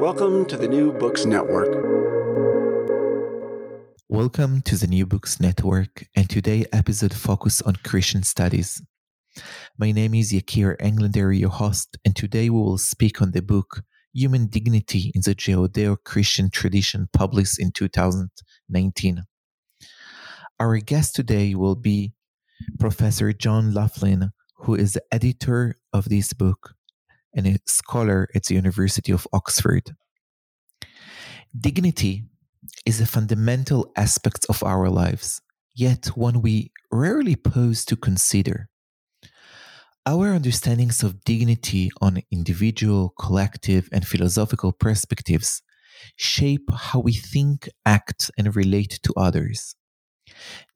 Welcome to the New Books Network. Welcome to the New Books Network, and today episode focus on Christian studies. My name is Yakir Englander, your host, and today we will speak on the book Human Dignity in the Judeo-Christian Tradition published in 2019. Our guest today will be Professor John Loughlin, who is the editor of this book and a scholar at the University of Oxford. Dignity is a fundamental aspect of our lives, yet one we rarely pause to consider. Our understandings of dignity on individual, collective, and philosophical perspectives shape how we think, act, and relate to others.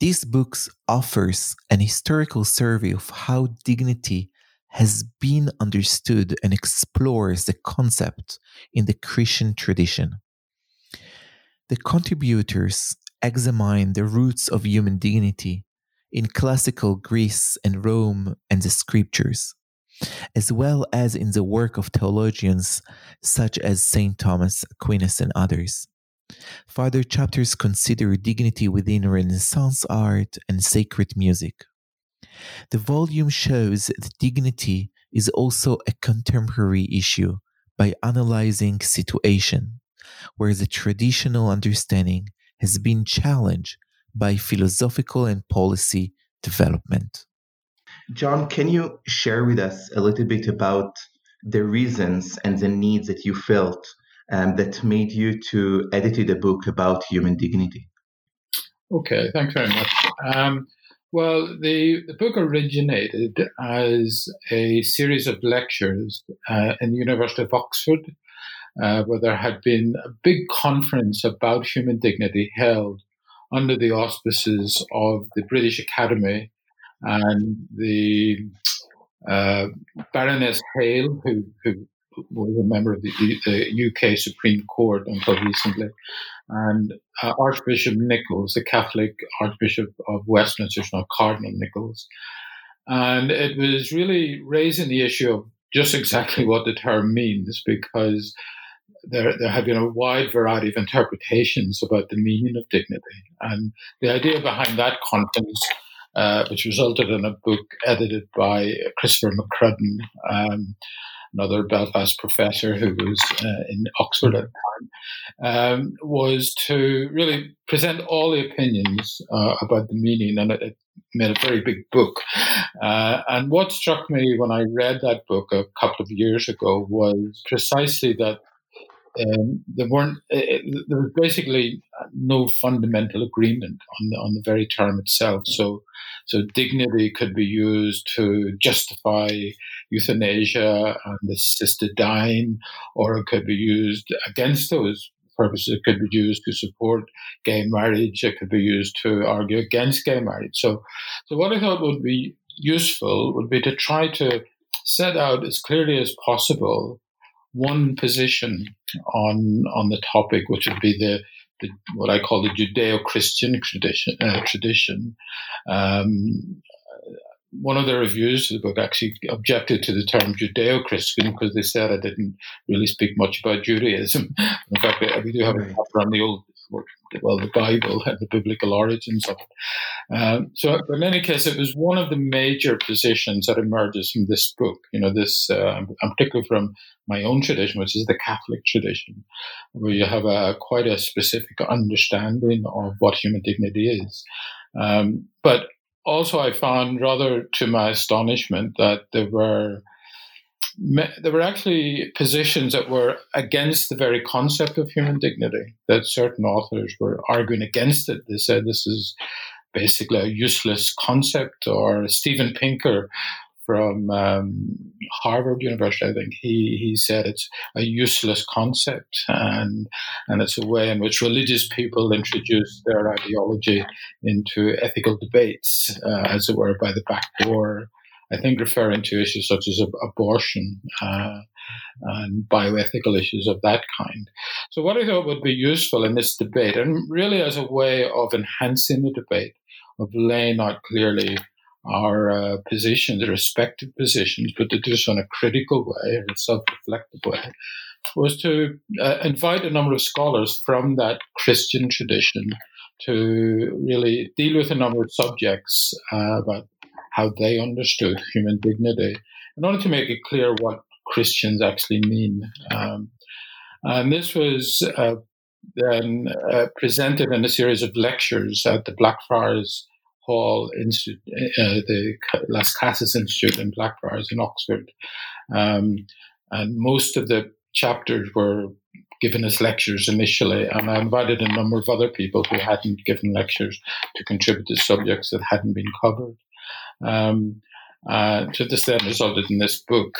This book offers an historical survey of how dignity has been understood and explores the concept in the Christian tradition. The contributors examine the roots of human dignity in classical Greece and Rome and the scriptures, as well as in the work of theologians such as St. Thomas Aquinas and others. Further chapters consider dignity within Renaissance art and sacred music. The volume shows that dignity is also a contemporary issue by analyzing situation where the traditional understanding has been challenged by philosophical and policy development. John, can you share with us a little bit about the reasons and the needs that you felt um, that made you to edit a book about human dignity? Okay, thanks very much. Um, well, the, the book originated as a series of lectures uh, in the University of Oxford, uh, where there had been a big conference about human dignity held under the auspices of the British Academy and the uh, Baroness Hale, who, who was a member of the, the UK Supreme Court until recently, and uh, Archbishop Nichols, the Catholic Archbishop of Westminster, now Cardinal Nichols. And it was really raising the issue of just exactly what the term means because there, there have been a wide variety of interpretations about the meaning of dignity. And the idea behind that conference, uh, which resulted in a book edited by Christopher McCrudden, um, another Belfast professor who was uh, in Oxford at the time, um, was to really present all the opinions uh, about the meaning, and it, it, made a very big book. Uh, and what struck me when I read that book a couple of years ago was precisely that um, there weren't it, there was basically uh, no fundamental agreement on the, on the very term itself. So, so dignity could be used to justify euthanasia and assisted dying, or it could be used against those purposes. It could be used to support gay marriage. It could be used to argue against gay marriage. So, so what I thought would be useful would be to try to set out as clearly as possible one position on on the topic, which would be the, the what I call the Judeo-Christian tradition. Uh, tradition. Um, one of the reviews of the book actually objected to the term Judeo-Christian because they said I didn't really speak much about Judaism. In fact, we do have a chapter on the old well, the Bible and the biblical origins of it. Um, so, in any case, it was one of the major positions that emerges from this book. You know, this, uh, I'm particularly from my own tradition, which is the Catholic tradition, where you have a quite a specific understanding of what human dignity is. Um, but also, I found, rather to my astonishment, that there were there were actually positions that were against the very concept of human dignity, that certain authors were arguing against it. They said this is basically a useless concept, or Steven Pinker from um, Harvard University, I think he, he said it's a useless concept and and it's a way in which religious people introduce their ideology into ethical debates, uh, as it were, by the back door. I think referring to issues such as abortion uh, and bioethical issues of that kind. So, what I thought would be useful in this debate, and really as a way of enhancing the debate, of laying out clearly our uh, positions, respective positions, but to do so in a critical way, in a self reflective way, was to uh, invite a number of scholars from that Christian tradition to really deal with a number of subjects uh, about how they understood human dignity in order to make it clear what Christians actually mean. Um, and this was uh, then uh, presented in a series of lectures at the Blackfriars Hall Institute, uh, the Las Casas Institute in Blackfriars in Oxford. Um, and most of the chapters were given as lectures initially, and I invited a number of other people who hadn't given lectures to contribute to subjects that hadn't been covered. Um, uh, so this then resulted in this book.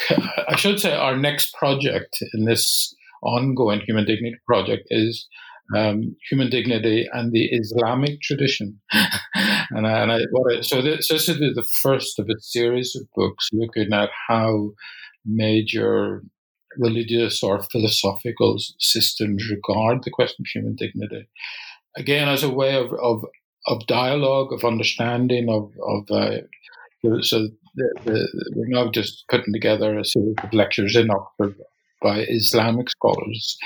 I should say our next project in this ongoing human dignity project is um, human dignity and the Islamic tradition. and, I, and I, I, so, this, this is the first of a series of books looking at how major religious or philosophical systems regard the question of human dignity. Again, as a way of, of, of dialogue, of understanding, of, of uh, so the, the, we're now just putting together a series of lectures in Oxford by Islamic scholars.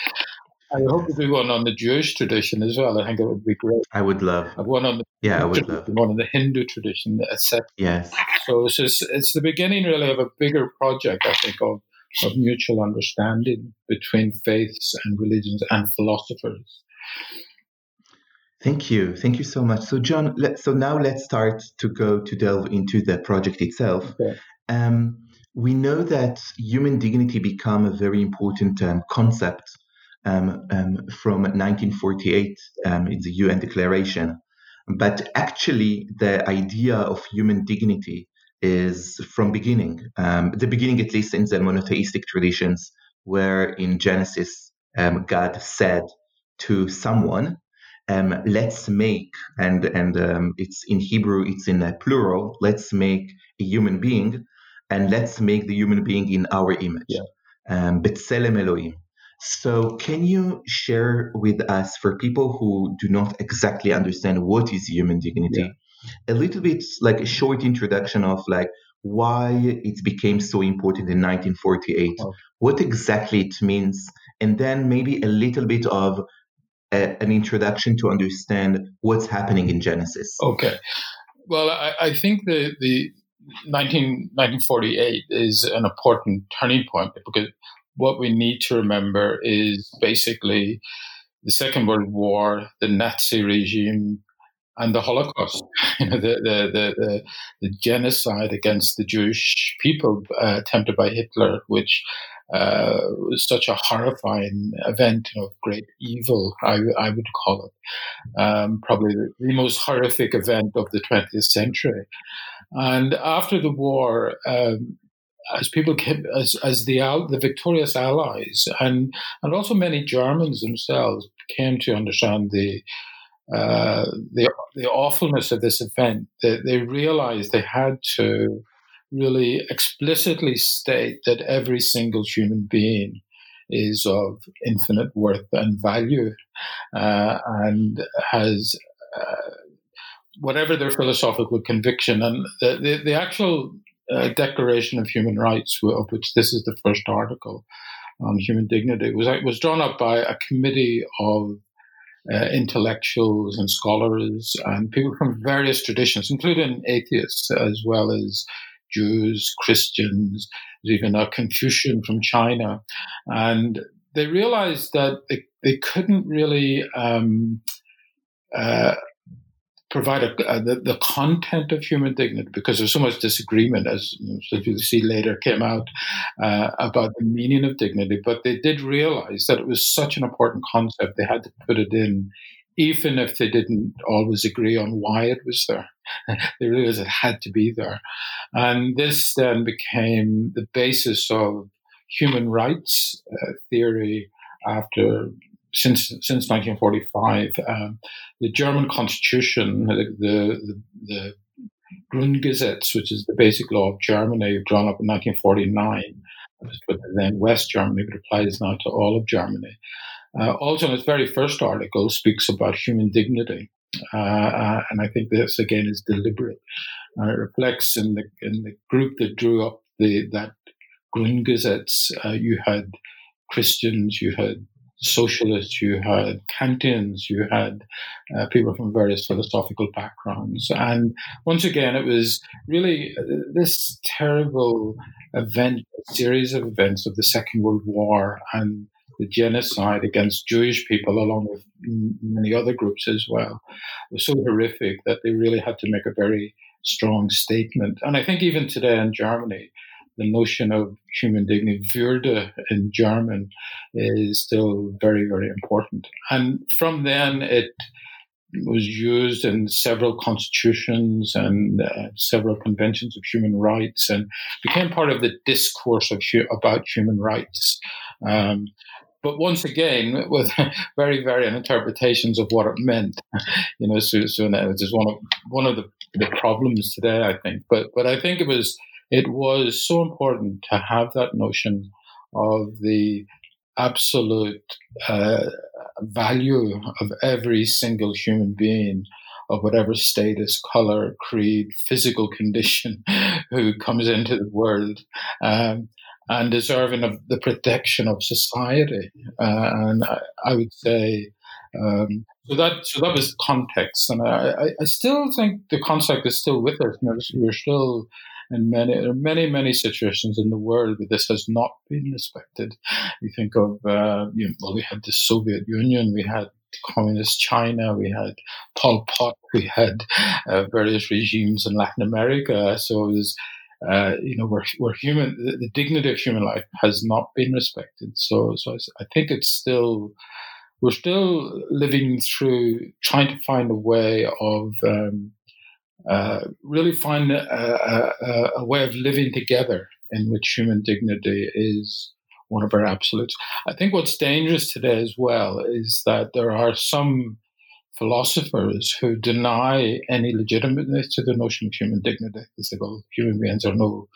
I hope to do one on the Jewish tradition as well. I think it would be great. I would love. One on the yeah, I would love one on the Hindu tradition, etc. Yes. So it's just, it's the beginning really of a bigger project. I think of of mutual understanding between faiths and religions and philosophers. Thank you. Thank you so much. So, John, let, so now let's start to go to delve into the project itself. Okay. Um, we know that human dignity became a very important um, concept um, um from 1948 um, in the UN Declaration. But actually, the idea of human dignity is from beginning, um, the beginning at least in the monotheistic traditions, where in Genesis um, God said to someone, um, "Let's make," and and um, it's in Hebrew, it's in a plural. Let's make a human being, and let's make the human being in our image. Yeah. Um, B'Tselem Elohim. So, can you share with us, for people who do not exactly understand what is human dignity, yeah a little bit like a short introduction of like why it became so important in 1948, oh. what exactly it means, and then maybe a little bit of a, an introduction to understand what's happening in Genesis. Okay. Well, I, I think the, the 19, 1948 is an important turning point because what we need to remember is basically the Second World War, the Nazi regime and the Holocaust, you know, the, the, the, the, genocide against the Jewish people uh, attempted by Hitler, which uh, was such a horrifying event of great evil, I, I would call it. Um, probably the, the, most horrific event of the 20th century. And after the war, um, as people came, as, as the, the victorious allies and, and also many Germans themselves came to understand the, uh, the the awfulness of this event, they, they realized they had to really explicitly state that every single human being is of infinite worth and value, uh, and has uh, whatever their philosophical conviction and the the, the actual uh, Declaration of Human Rights, of which this is the first article on human dignity, was was drawn up by a committee of uh, intellectuals and scholars and people from various traditions, including atheists as well as Jews, Christians, even a Confucian from China. And they realized that they, they couldn't really um, uh, provide a, the, the, content of human dignity because there's so much disagreement, as, you see later, came out uh, about the meaning of dignity. But they did realize that it was such an important concept, they had to put it in, even if they didn't always agree on why it was there. they realized it had to be there. And this then became the basis of human rights uh, theory after since since 1945, um, the German constitution, the, the, the Grundgesetz, which is the basic law of Germany, drawn up in 1949, but then West Germany, but applies now to all of Germany. Uh, also, in its very first article, speaks about human dignity, uh, uh, and I think this again is deliberate. Uh, it reflects in the in the group that drew up the that Grundgesetz. Uh, you had Christians, you had socialists, you had Kantians, you had uh, people from various philosophical backgrounds. And once again, it was really uh, this terrible event, series of events of the Second World War and the genocide against Jewish people, along with many other groups as well, was so horrific that they really had to make a very strong statement. And I think even today in Germany, the notion of human dignity, Würde in German, is still very, very important. And from then, it was used in several constitutions and uh, several conventions of human rights and became part of the discourse of about human rights. Um, but once again, with very varying interpretations of what it meant, you know, so, so that is one of one of the, the problems today, I think. But but I think it was it was so important to have that notion of the absolute uh, value of every single human being of whatever status, color, creed, physical condition who comes into the world. Um, and deserving of the protection of society. Uh, and I, I, would say um, so that so that was context, and I, I, still think the concept is still with us. We're still in many many many situations in the world where this has not been respected. You think of uh, you know, well, we had the Soviet Union, we had communist China, we had Pol Pot, we had uh, various regimes in Latin America. So it was uh, you know, we're, we're human. The, the, dignity of human life has not been respected. So, so I, I think it's still, we're still living through trying to find a way of um, uh, really find a, a, a, way of living together in which human dignity is one of our absolutes. I think what's dangerous today as well is that there are some philosophers who deny any legitimacy to the notion of human dignity. They say, well, human beings are no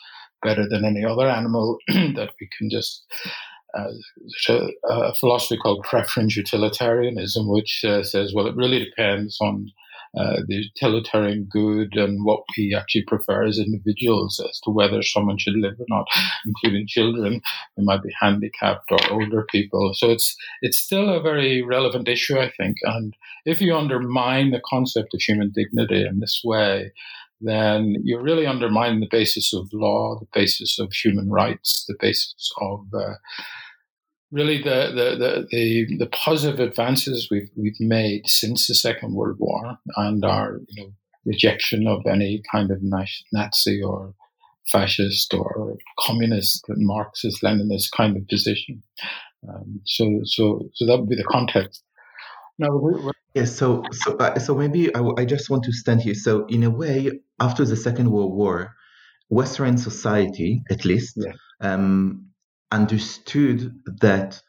better than any other animal, that we can just. Uh, a, a, philosophy called preference utilitarianism, which uh, says, well, it really depends on uh, the utilitarian good and what we actually prefer as individuals as to whether someone should live or not, including children who might be handicapped or older people. So it's it's still a very relevant issue, I think. And if you undermine the concept of human dignity in this way, then you're really undermining the basis of law, the basis of human rights, the basis of uh, really the, the, the, the, the positive advances we've, we've made since the Second World War and our you know, rejection of any kind of Nazi or fascist or communist, Marxist, Leninist kind of position. Um, so, so, so that would be the context. Now, we're, yes. So, so, uh, so maybe I, I just want to stand here. So, in a way, after the Second World War, Western society, at least, yeah. um, understood that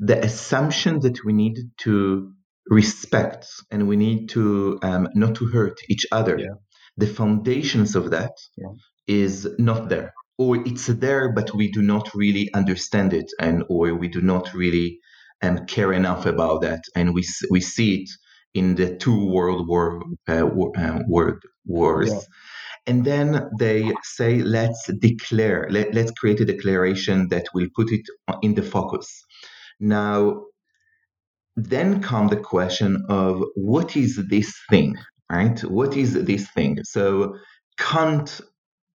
the assumption that we need to respect and we need to um, not to hurt each other yeah. the foundations of that yeah. is not there or it's there but we do not really understand it and or we do not really um, care enough about that and we we see it in the two world war uh, war, uh, world wars yeah and then they say let's declare let, let's create a declaration that will put it in the focus. Now then come the question of what is this thing? Right? What is this thing? So kant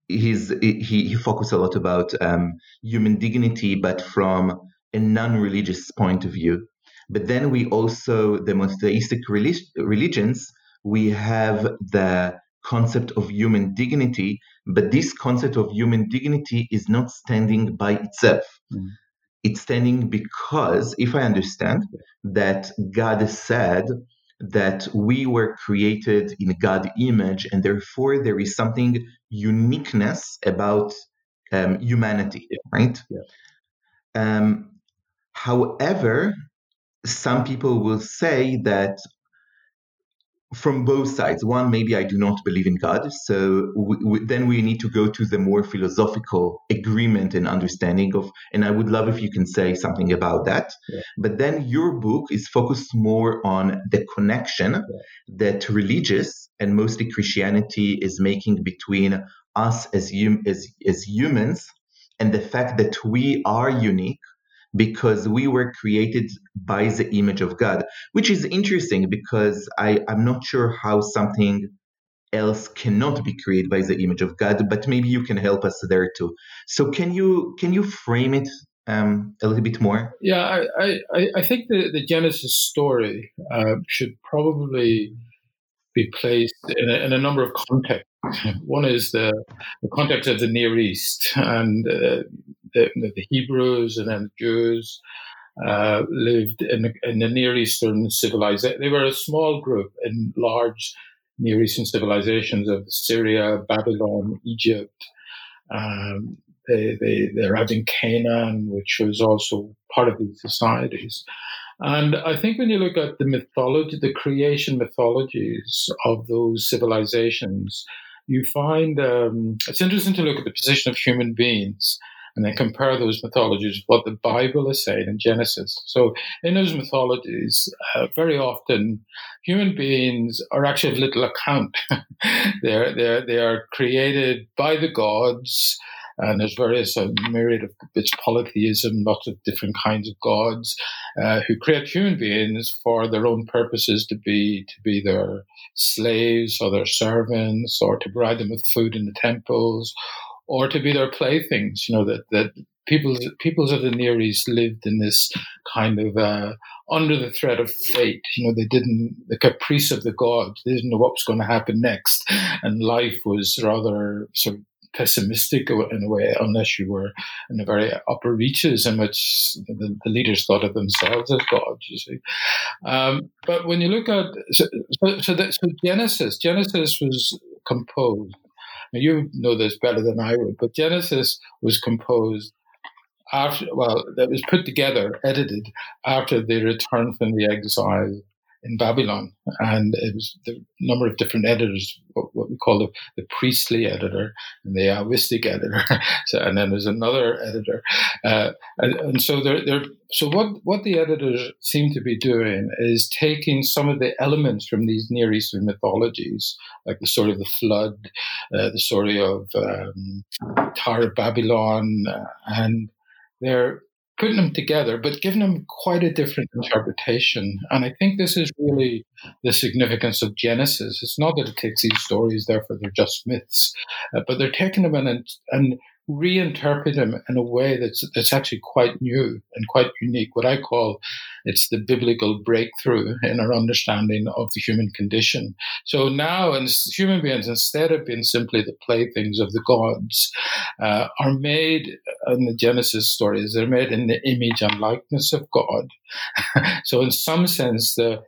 he's, he, he focused a lot about um, human dignity but from a non-religious point of view. But then we also the monotheistic religions we have the concept of human dignity, but this concept of human dignity is not standing by itself. Mm. It's standing because, if I understand, that God said that we were created in God image, and therefore there is something uniqueness about um, humanity, right? Yeah. Um, however, some people will say that from both sides. One, maybe I do not believe in God. So we, we, then we need to go to the more philosophical agreement and understanding of, and I would love if you can say something about that. Yeah. But then your book is focused more on the connection yeah. that religious and mostly Christianity is making between us as, hum, as, as humans and the fact that we are unique because we were created by the image of God, which is interesting because I, I'm not sure how something else cannot be created by the image of God, but maybe you can help us there too. So can you can you frame it um, a little bit more? Yeah, I, I, I think the, the Genesis story uh, should probably be placed in a, in a number of contexts. One is the, the context of the Near East and uh, the, the, Hebrews and then the Jews uh, lived in, in the Near Eastern civilization. They were a small group in large Near Eastern civilizations of Syria, Babylon, Egypt. Um, they, they, they arrived in Canaan, which was also part of these societies. And I think when you look at the mythology, the creation mythologies of those civilizations, you find um, it's interesting to look at the position of human beings and then compare those mythologies with what the Bible is saying in Genesis. So, in those mythologies, uh, very often human beings are actually of little account. they're, they're, they are created by the gods. And there's various a myriad of it's polytheism, lots of different kinds of gods uh, who create human beings for their own purposes to be to be their slaves or their servants or to provide them with food in the temples or to be their playthings. You know that that peoples peoples of the Near East lived in this kind of uh, under the threat of fate. You know, they didn't the caprice of the gods. They didn't know what was going to happen next, and life was rather sort of pessimistic in a way, unless you were in the very upper reaches in which the, the leaders thought of themselves as gods. You see, um, but when you look at so, so, that, so Genesis, Genesis was composed you know this better than I would, but Genesis was composed after, well, that was put together, edited after they returned from the exile in Babylon, and it was the number of different editors, what, what we call the, the, priestly editor and the Yahwistic editor, so, and then there's another editor, uh, and, and, so they're, they're so what what the editors seem to be doing is taking some of the elements from these Near Eastern mythologies, like the story of the flood, uh, the story of um, Tower of Babylon, uh, and they're putting them together, but giving them quite a different interpretation. And I think this is really the significance of Genesis. It's not that it takes these stories, therefore they're just myths, uh, but they're taking them and, and reinterpret them in a way that's that's actually quite new and quite unique. What I call it's the biblical breakthrough in our understanding of the human condition. So now, as human beings, instead of being simply the playthings of the gods, uh, are made in the Genesis stories. They're made in the image and likeness of God. so, in some sense, the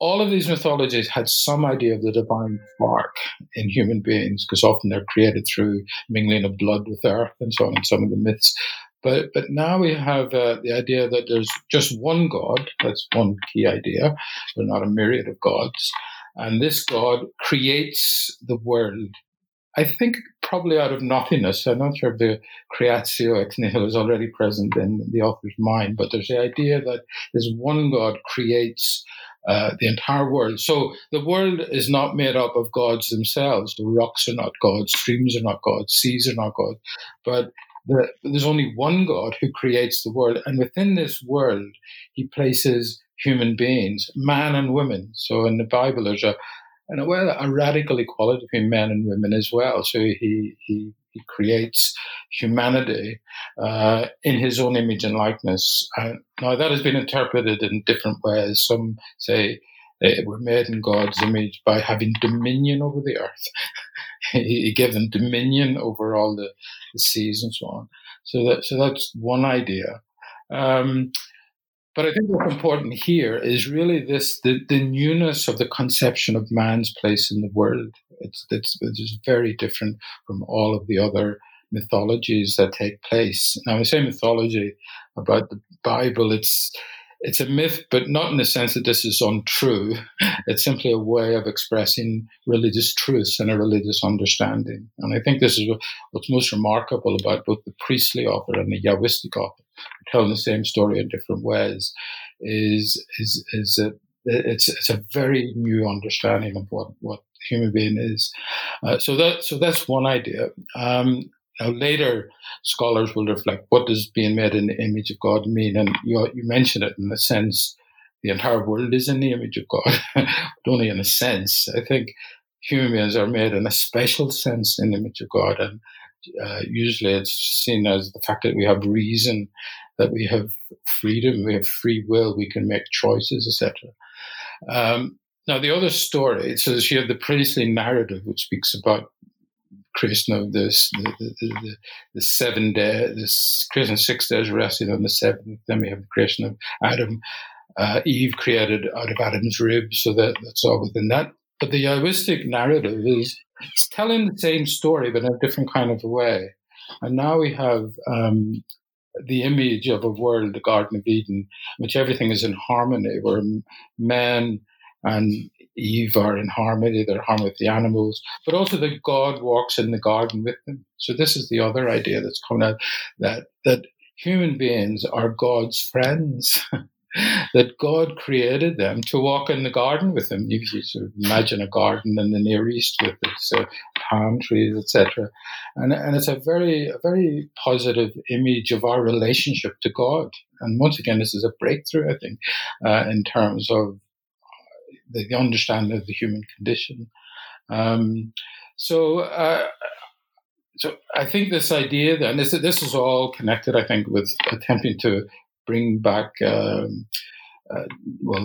all of these mythologies had some idea of the divine spark in human beings because often they're created through mingling of blood with earth and so on in some of the myths. But but now we have uh, the idea that there's just one God. That's one key idea. There's not a myriad of gods, and this God creates the world. I think probably out of nothingness. I'm not sure if the creatio ex nihilo is already present in the author's mind, but there's the idea that this one God creates uh, the entire world. So the world is not made up of gods themselves. The rocks are not gods, streams are not gods, seas are not gods, but the, there's only one God who creates the world, and within this world, He places human beings, man and women. So in the Bible, there's a in a way a radical equality between men and women as well. So He He he creates humanity uh, in his own image and likeness. And now that has been interpreted in different ways. Some say they were made in God's image by having dominion over the earth. he gave them dominion over all the, the, seas and so on. So that so that's one idea. Um, but I think what's important here is really this the, the newness of the conception of man's place in the world. It's, it's, it's very different from all of the other mythologies that take place. Now, I say mythology about the Bible, it's it's a myth, but not in the sense that this is untrue. It's simply a way of expressing religious truths and a religious understanding. And I think this is what's most remarkable about both the priestly author and the Yahwistic author, telling the same story in different ways, is is is that it's it's a very new understanding of what what human being is. Uh, so that so that's one idea. Um, now, later scholars will reflect what does being made in the image of God mean? And you, you mentioned it in a sense, the entire world is in the image of God, but only in a sense. I think human beings are made in a special sense in the image of God. And uh, usually it's seen as the fact that we have reason, that we have freedom, we have free will, we can make choices, etc. Um, now, the other story, so you have the priestly narrative, which speaks about of this, the, the, the, the seven day, this creation six days rested on the seventh. Then we have the creation of Adam, uh, Eve created out of Adam's rib, so that that's all within that. But the Yahwistic narrative is it's telling the same story, but in a different kind of way. And now we have um, the image of a world, the Garden of Eden, which everything is in harmony, where man and Eve are in harmony, they're harmony with the animals, but also that God walks in the garden with them. So this is the other idea that's coming out that that human beings are God's friends. that God created them to walk in the garden with Him. You, you sort of imagine a garden in the Near East with its uh, palm trees, etc., and and it's a very a very positive image of our relationship to God. And once again, this is a breakthrough, I think, uh, in terms of the, the, understanding of the human condition. Um, so. Uh, so I think this idea then this this is all connected. I think with attempting to bring back, um, uh, well,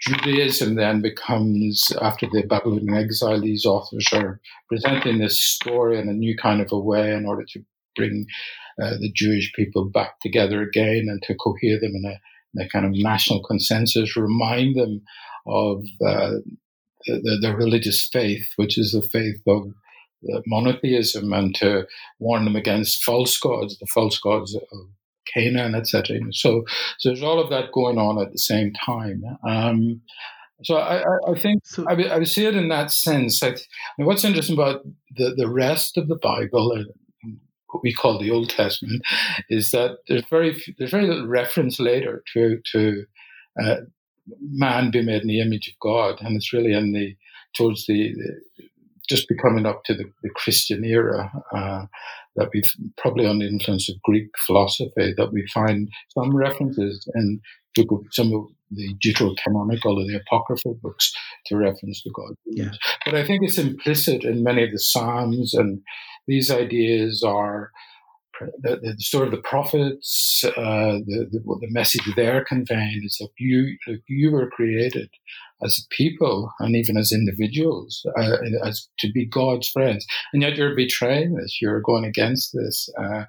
Judaism then becomes, after the Babylonian exile, these authors are presenting this story in a new kind of a way in order to bring uh, the Jewish people back together again and to cohere them in a, in a kind of national consensus, remind them of uh, the, the, religious faith, which is the faith of uh, monotheism, and to warn them against false gods, the false gods of Canaan, etc. So, so there's all of that going on at the same time. Um, so I, I, think so, I, I see it in that sense. I, what's interesting about the, the rest of the Bible, uh, what we call the Old Testament, is that there's very there's very little reference later to to uh, man be made in the image of God, and it's really in the towards the, the just becoming up to the, the Christian era. Uh, that we've probably on the influence of Greek philosophy that we find some references in some of the deuterocanonical or the apocryphal books to reference to God. Yeah. But I think it's implicit in many of the Psalms, and these ideas are the, the story of the prophets, uh, the, the, the message they're conveying is that you you were created as people and even as individuals uh, as to be God's friends, and yet you're betraying this. You're going against this, uh,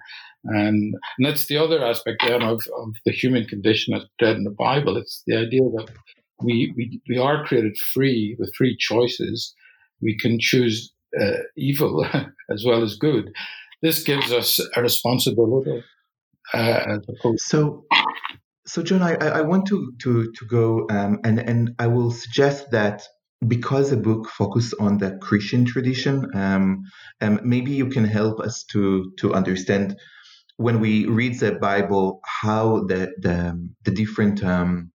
and, and that's the other aspect then of, of the human condition as read in the Bible. It's the idea that we we we are created free with free choices. We can choose uh, evil as well as good this gives us a responsibility. Uh, so, so John, I, I want to to to go um, and and I will suggest that because the book focuses on the Christian tradition, um, um, maybe you can help us to to understand when we read the Bible how the the, the different um,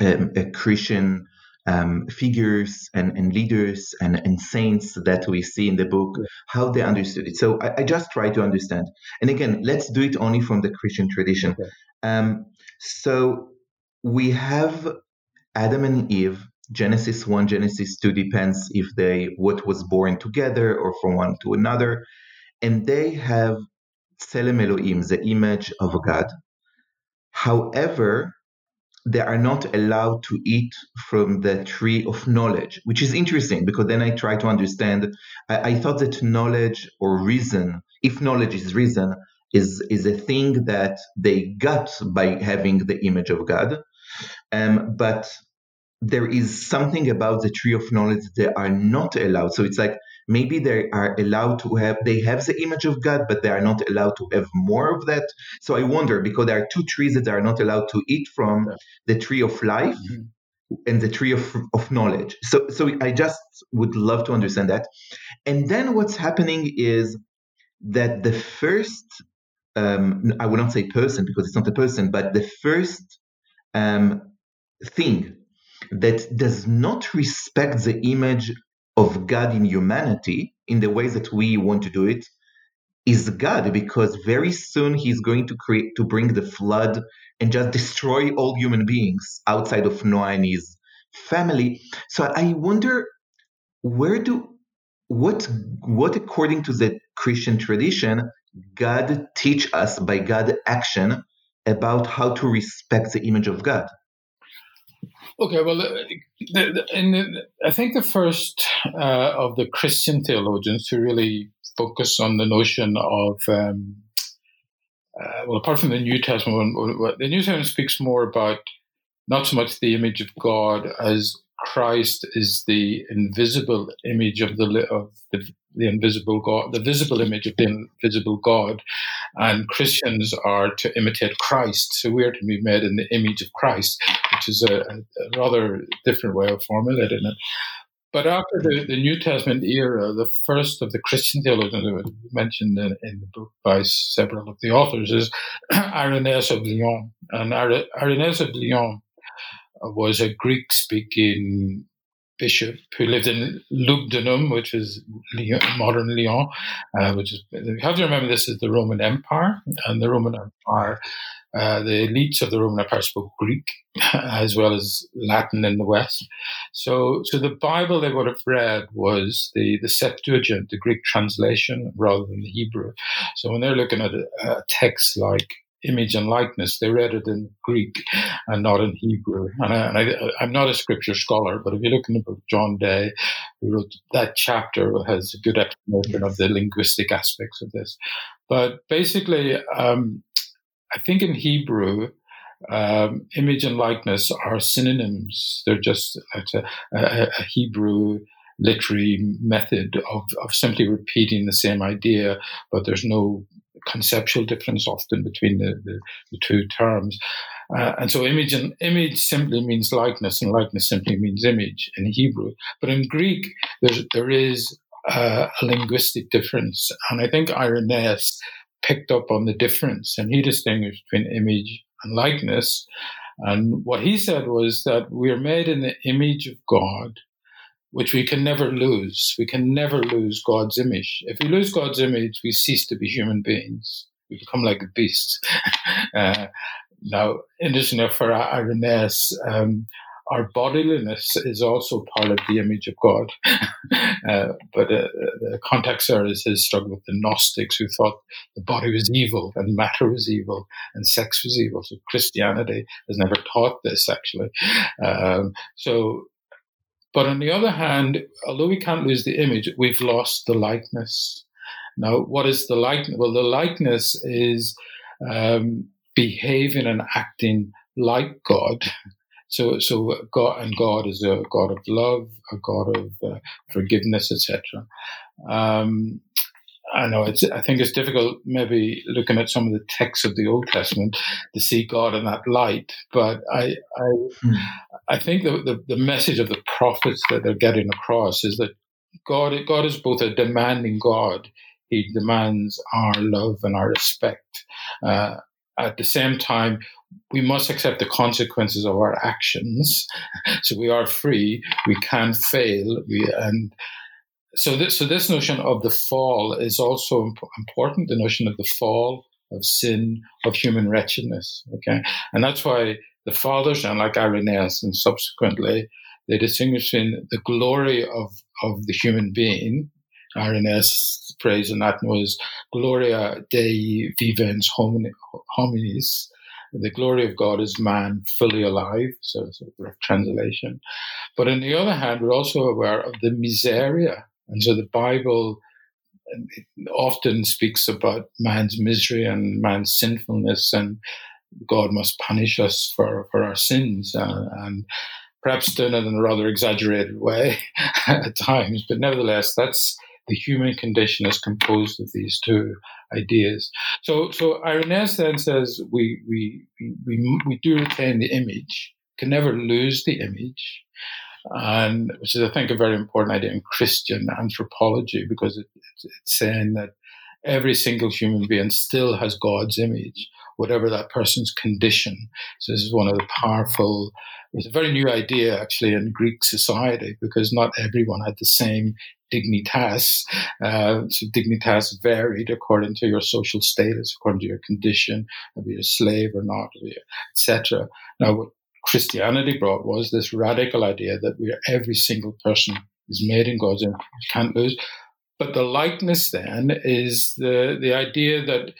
um, Christian um, figures and, and leaders and, and saints that we see in the book, how they understood it. So I, I, just try to understand. And again, let's do it only from the Christian tradition. Okay. Um, so we have Adam and Eve. Genesis 1, Genesis 2 depends if they what was born together or from one to another. And they have Tselem Elohim, the image of God. However, they are not allowed to eat from the tree of knowledge, which is interesting because then I try to understand. I, I, thought that knowledge or reason, if knowledge is reason, is is a thing that they got by having the image of God. Um, but there is something about the tree of knowledge they are not allowed. So it's like maybe they are allowed to have they have the image of god but they are not allowed to have more of that. So i wonder because there are two trees that they are not allowed to eat from the tree of life mm-hmm. and the tree of, of knowledge. So so i just would love to understand that. And then what's happening is that the first um, i will not say person because it's not a person but the first um, thing that does not respect the image of God in humanity in the way that we want to do it is God because very soon he's going to create to bring the flood and just destroy all human beings outside of Noah and his family. So I wonder where do what what according to the Christian tradition God teach us by God action about how to respect the image of God. Okay, well, the, the, the, I think the first uh, of the Christian theologians who really focus on the notion of, um, uh, well, apart from the New Testament, the New Testament speaks more about not so much the image of God as Christ is the invisible image of the of the, the invisible God, the visible image of the invisible God, and Christians are to imitate Christ. So we are to be made in the image of Christ, which is a, a rather different way of formulating it. But after the, the New Testament era, the first of the Christian theologians mentioned in, in, the book by several of the authors is Irenaeus of Lyon. And Irenaeus of Lyon was a Greek speaking bishop who lived in Lugdunum, which is Lyon, modern Lyon, uh, which is, you have to remember this is the Roman Empire, and the Roman Empire, uh, the elites of the Roman Empire spoke Greek as well as Latin in the West. So, so the Bible they would have read was the, the Septuagint, the Greek translation, rather than the Hebrew. So when they're looking at a, a text like image and likeness. They read it in Greek and not in Hebrew. And, I, am not a scripture scholar, but if you look in the book John Day, who wrote that chapter, has a good explanation of the linguistic aspects of this. But basically, um, I think in Hebrew, um, image and likeness are synonyms. They're just a, a, a Hebrew literary method of, of simply repeating the same idea, but there's no conceptual difference often between the, the, the two terms. Uh, and so image and image simply means likeness, and likeness simply means image in Hebrew. But in Greek, there's, there is uh, a linguistic difference, and I think Irenaeus picked up on the difference, and he distinguished between image and likeness. And what he said was that we are made in the image of God, which we can never lose. We can never lose God's image. If we lose God's image, we cease to be human beings. We become like beasts. uh, now, interestingly for Irenaeus, um, our bodiliness is also part of the image of God. uh, but uh, the context there is his struggle with the Gnostics who thought the body was evil and matter was evil and sex was evil. So Christianity has never taught this, actually. Um, so but on the other hand, although we can't lose the image, we've lost the likeness. Now, what is the likeness? Well, the likeness is um, behaving and acting like God. So, so God and God is a God of love, a God of uh, forgiveness, etc. Um, I know it's. I think it's difficult, maybe looking at some of the texts of the Old Testament, to see God in that light. But I, I, mm. I think the, the, the message of the prophets that they're getting across is that God, God is both a demanding God. He demands our love and our respect. Uh, at the same time, we must accept the consequences of our actions. so we are free. We can fail. We and so this, so this notion of the fall is also imp- important. The notion of the fall, of sin, of human wretchedness. Okay, and that's why the fathers, and like Irenaeus, and subsequently, they distinguish in the glory of of the human being. Irenaeus' phrase in Latin was "Gloria Dei vivens hominis." The glory of God is man fully alive, so it's a rough translation. But on the other hand, we're also aware of the miseria and so the Bible um, often speaks about man's misery and man's sinfulness, and God must punish us for, for our sins, uh, and perhaps done it in a rather exaggerated way at times. But nevertheless, that's the human condition is composed of these two ideas. So, so Irenaeus then says we, we, we, we do retain the image, can never lose the image and which is, I think, a very important idea in Christian anthropology because it, it's, it's saying that every single human being still has God's image, whatever that person's condition. So this is one of the powerful was a very new idea actually in Greek society because not everyone had the same dignitas. Uh, so dignitas varied according to your social status, according to your condition, whether you're a slave or not, etc. Now, what Christianity brought was this radical idea that we are every single person is made in God's image, can't lose. But the likeness then is the the idea that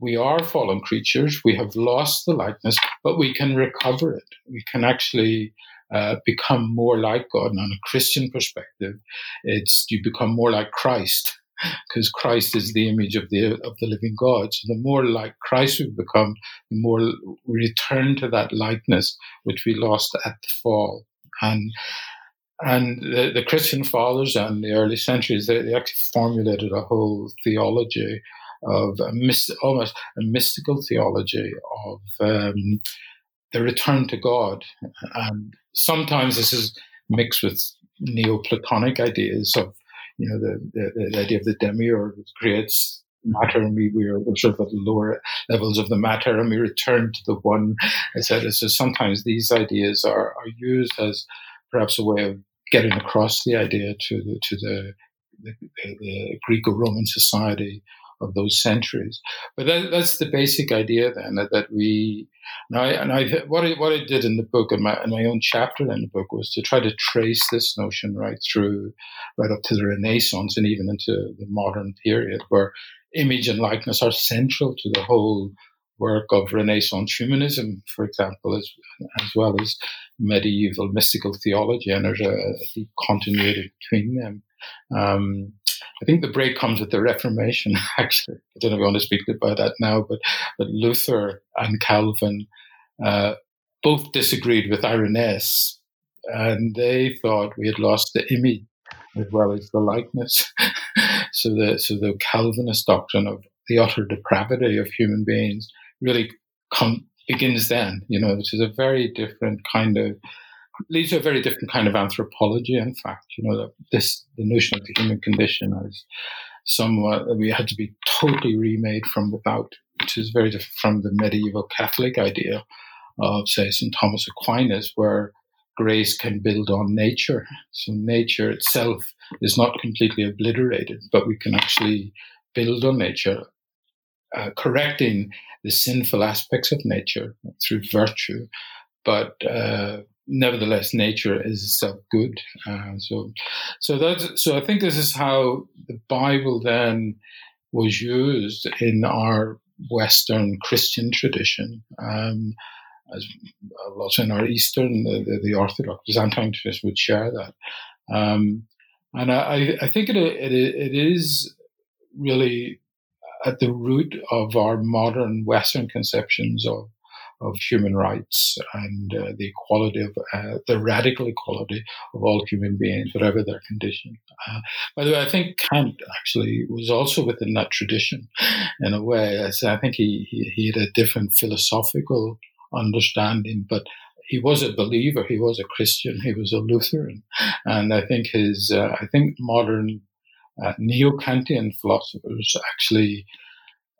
we are fallen creatures. We have lost the likeness, but we can recover it. We can actually uh, become more like God. And on a Christian perspective, it's you become more like Christ because Christ is the image of the of the living God. So the more like Christ we become, the more we return to that likeness which we lost at the fall. And and the, the Christian fathers and the early centuries they, they actually formulated a whole theology of a myst- almost a mystical theology of um, the return to God. And sometimes this is mixed with Neoplatonic ideas of, you know, the, the, the idea of the demiurge creates matter and we, we are sort of at the lower levels of the matter and we return to the one, etc. So sometimes these ideas are, are used as perhaps a way of getting across the idea to the, to the, the, the Greco-Roman society of those centuries. But that, that's the basic idea then that, that we and I and I what I what I did in the book and my in my own chapter in the book was to try to trace this notion right through right up to the Renaissance and even into the modern period where image and likeness are central to the whole work of Renaissance humanism, for example, as as well as medieval mystical theology, and there's a, a deep continuity between them. Um, I think the break comes with the Reformation, actually. I don't know if we want to speak about that now, but, but Luther and Calvin uh, both disagreed with Irenaeus, and they thought we had lost the image as well as the likeness. so the so the Calvinist doctrine of the utter depravity of human beings really begins then, you know, which is a very different kind of leads to a very different kind of anthropology. In fact, you know, this the notion of the human condition is somewhat we had to be totally remade from without, which is very different from the medieval Catholic idea of, say, St. Thomas Aquinas, where grace can build on nature. So nature itself is not completely obliterated, but we can actually build on nature, uh, correcting the sinful aspects of nature through virtue, but uh, nevertheless, nature is itself good. Uh, so, so that's so. I think this is how the Bible then was used in our Western Christian tradition. Um, as also in our Eastern, the, the, the Orthodox Byzantine tradition would share that. Um, and I, I think it, it, it is really at the root of our modern Western conceptions of of human rights and uh, the equality of uh, the radical equality of all human beings, whatever their condition. Uh, by the way, I think Kant actually was also within that tradition in a way. I think he, he, he had a different philosophical understanding, but he was a believer. He was a Christian. He was a Lutheran, and I think his uh, I think modern uh, neo-Kantian philosophers actually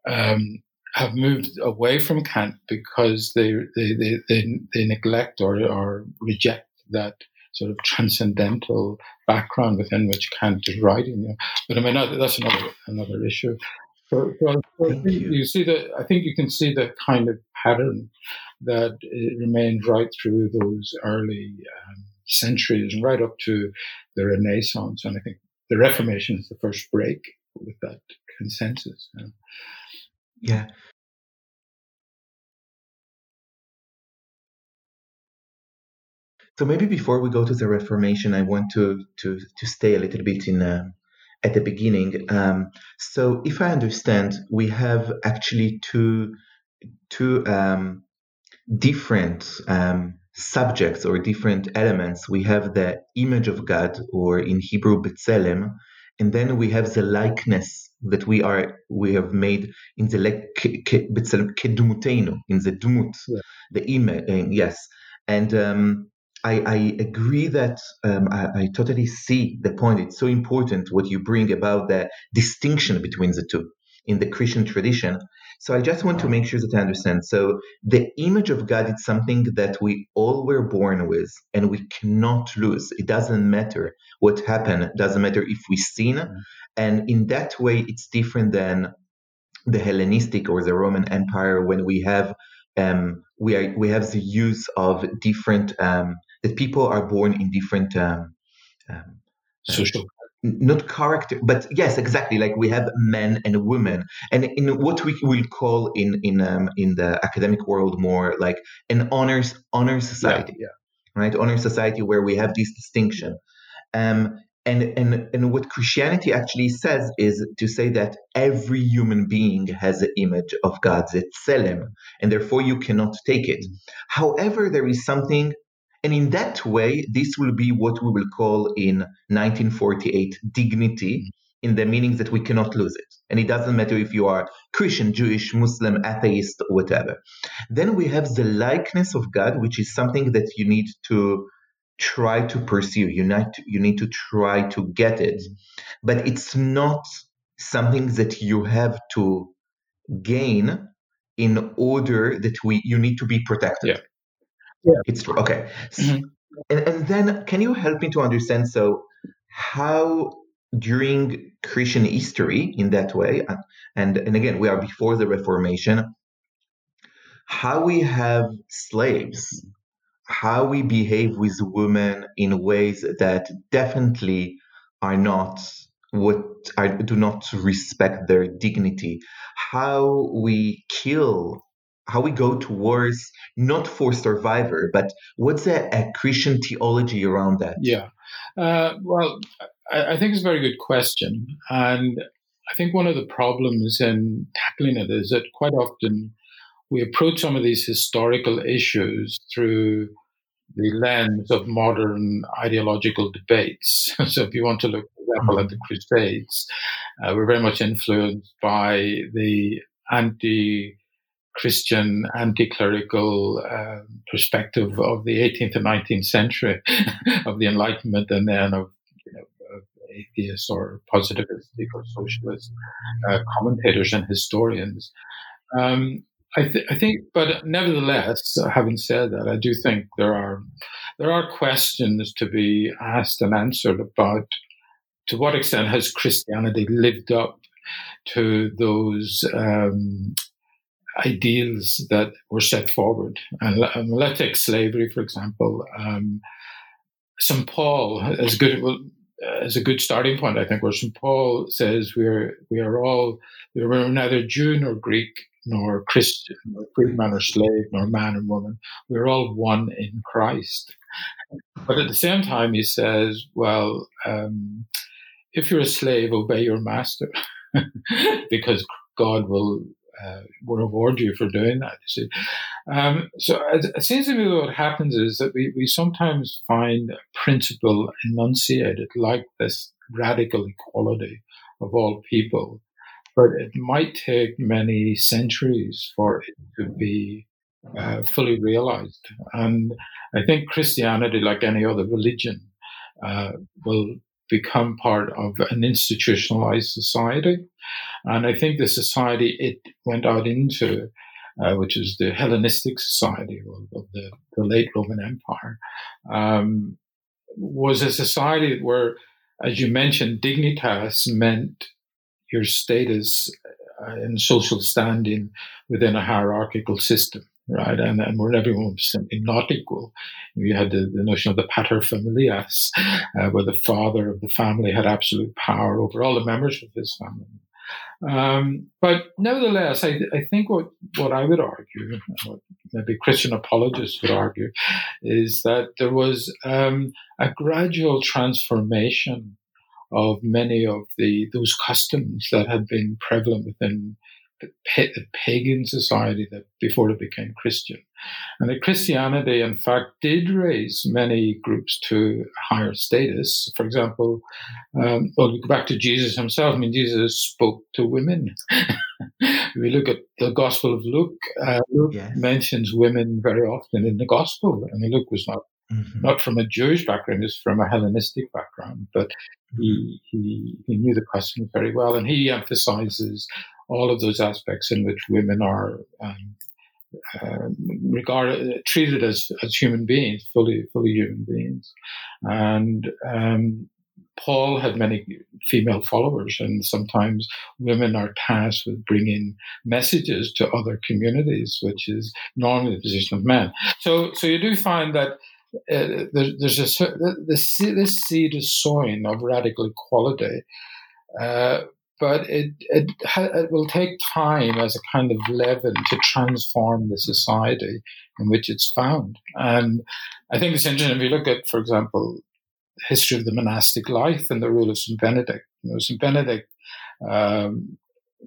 um, have moved away from Kant because they they they, they, they neglect or, or reject that sort of transcendental background within which Kant is writing. But I mean, that's another another issue. So, so you. you. see that I think you can see the kind of pattern that remained right through those early um, centuries and right up to the Renaissance. And I think the Reformation is the first break with that consensus. You know. Yeah. So maybe before we go to the Reformation, I want to to to stay a little bit in uh, at the beginning. Um, so if I understand, we have actually two two um, different um, subjects or different elements. We have the image of God, or in Hebrew, B'Tselem, and then we have the likeness that we are we have made in the kedumutenu in the dumut, yeah. the image. Uh, yes, and um, I, I, agree that um, I, I, totally see the point. It's so important what you bring about the distinction between the two. In the Christian tradition. So I just want to make sure that I understand. So the image of God is something that we all were born with and we cannot lose. It doesn't matter what happened, it doesn't matter if we sin. Mm-hmm. And in that way, it's different than the Hellenistic or the Roman Empire when we have um, we are we have the use of different um, that people are born in different um, um social not character but yes exactly like we have men and women. And in what we will call in in um, in the academic world more like an honors honor society yeah, yeah. right? Honor society where we have this distinction. Um and and and what christianity actually says is to say that every human being has an image of god's tselem and therefore you cannot take it. However there is something and in that way, this will be what we will call in 1948 dignity, in the meaning that we cannot lose it. And it doesn't matter if you are Christian, Jewish, Muslim, atheist, whatever. Then we have the likeness of God, which is something that you need to try to pursue. You need to, you need to try to get it. But it's not something that you have to gain in order that we you need to be protected. Yeah. Yeah. It's true. Okay. Mm-hmm. And, and then can you help me to understand so how during Christian history in that way, and, and again, we are before the Reformation, how we have slaves, how we behave with women in ways that definitely are not what I do not respect their dignity, how we kill how we go towards not for survivor, but what's a, a Christian theology around that? Yeah, uh, well, I, I, think it's a very good question, and I think one of the problems in tackling it is that quite often we approach some of these historical issues through the lens of modern ideological debates. so, if you want to look, for example, at the mm-hmm. Crusades, uh, we're very much influenced by the anti Christian anti-clerical uh, perspective of the 18th and 19th century of the Enlightenment, and then of, you know, of atheist or positivistic or socialist uh, commentators and historians. Um, I, th- I, think, but nevertheless, having said that, I do think there are there are questions to be asked and answered about to what extent has Christianity lived up to those um, ideals that were set forward. And, and let's take slavery, for example. Um, St. Paul is good. Well, as a good starting point, I think, where St. Paul says we're we are all we are neither Jew nor Greek nor Christian, nor free man or slave, nor man or woman. We're all one in Christ. But at the same time, he says, well, um, if you're a slave, obey your master, because God will uh, will reward you for doing that. You see, um, so it, it, seems to me what happens is that we, we sometimes find a principle enunciated like this radical equality of all people, but it might take many centuries for it to be uh, fully realized. And I think Christianity, like any other religion, uh, will become part of an institutionalized society. And I think the society it went out into, uh, which is the Hellenistic society of, of the, the, late Roman Empire, um, was a society where, as you mentioned, dignitas meant your status uh, and social standing within a hierarchical system right? And, and where everyone was simply not equal. You had the, the notion of the paterfamilias, uh, where the father of the family had absolute power over all the members of his family. Um, but nevertheless, I, I, think what, what I would argue, what maybe Christian apologists would argue, is that there was um, a gradual transformation of many of the those customs that had been prevalent within pagan society that before it became Christian. And that Christianity, in fact, did raise many groups to higher status. For example, um, well, we go back to Jesus himself. I mean, Jesus spoke to women. we look at the Gospel of Luke. Uh, Luke yes. mentions women very often in the Gospel. I mean, Luke was not Mm-hmm. not from a Jewish background, he's from a Hellenistic background, but he, he, he knew the customs very well, and he emphasizes all of those aspects in which women are um, uh, regarded treated as as human beings, fully fully human beings, and um, Paul had many female followers, and sometimes women are tasked with bringing messages to other communities, which is normally the position of men. So, so you do find that uh, there, there's a this, this seed is sowing of radical equality, uh, but it it, it will take time as a kind of leaven to transform the society in which it's found. And I think it's interesting if you look at, for example, history of the monastic life and the rule of St. Benedict. You know, St. Benedict um,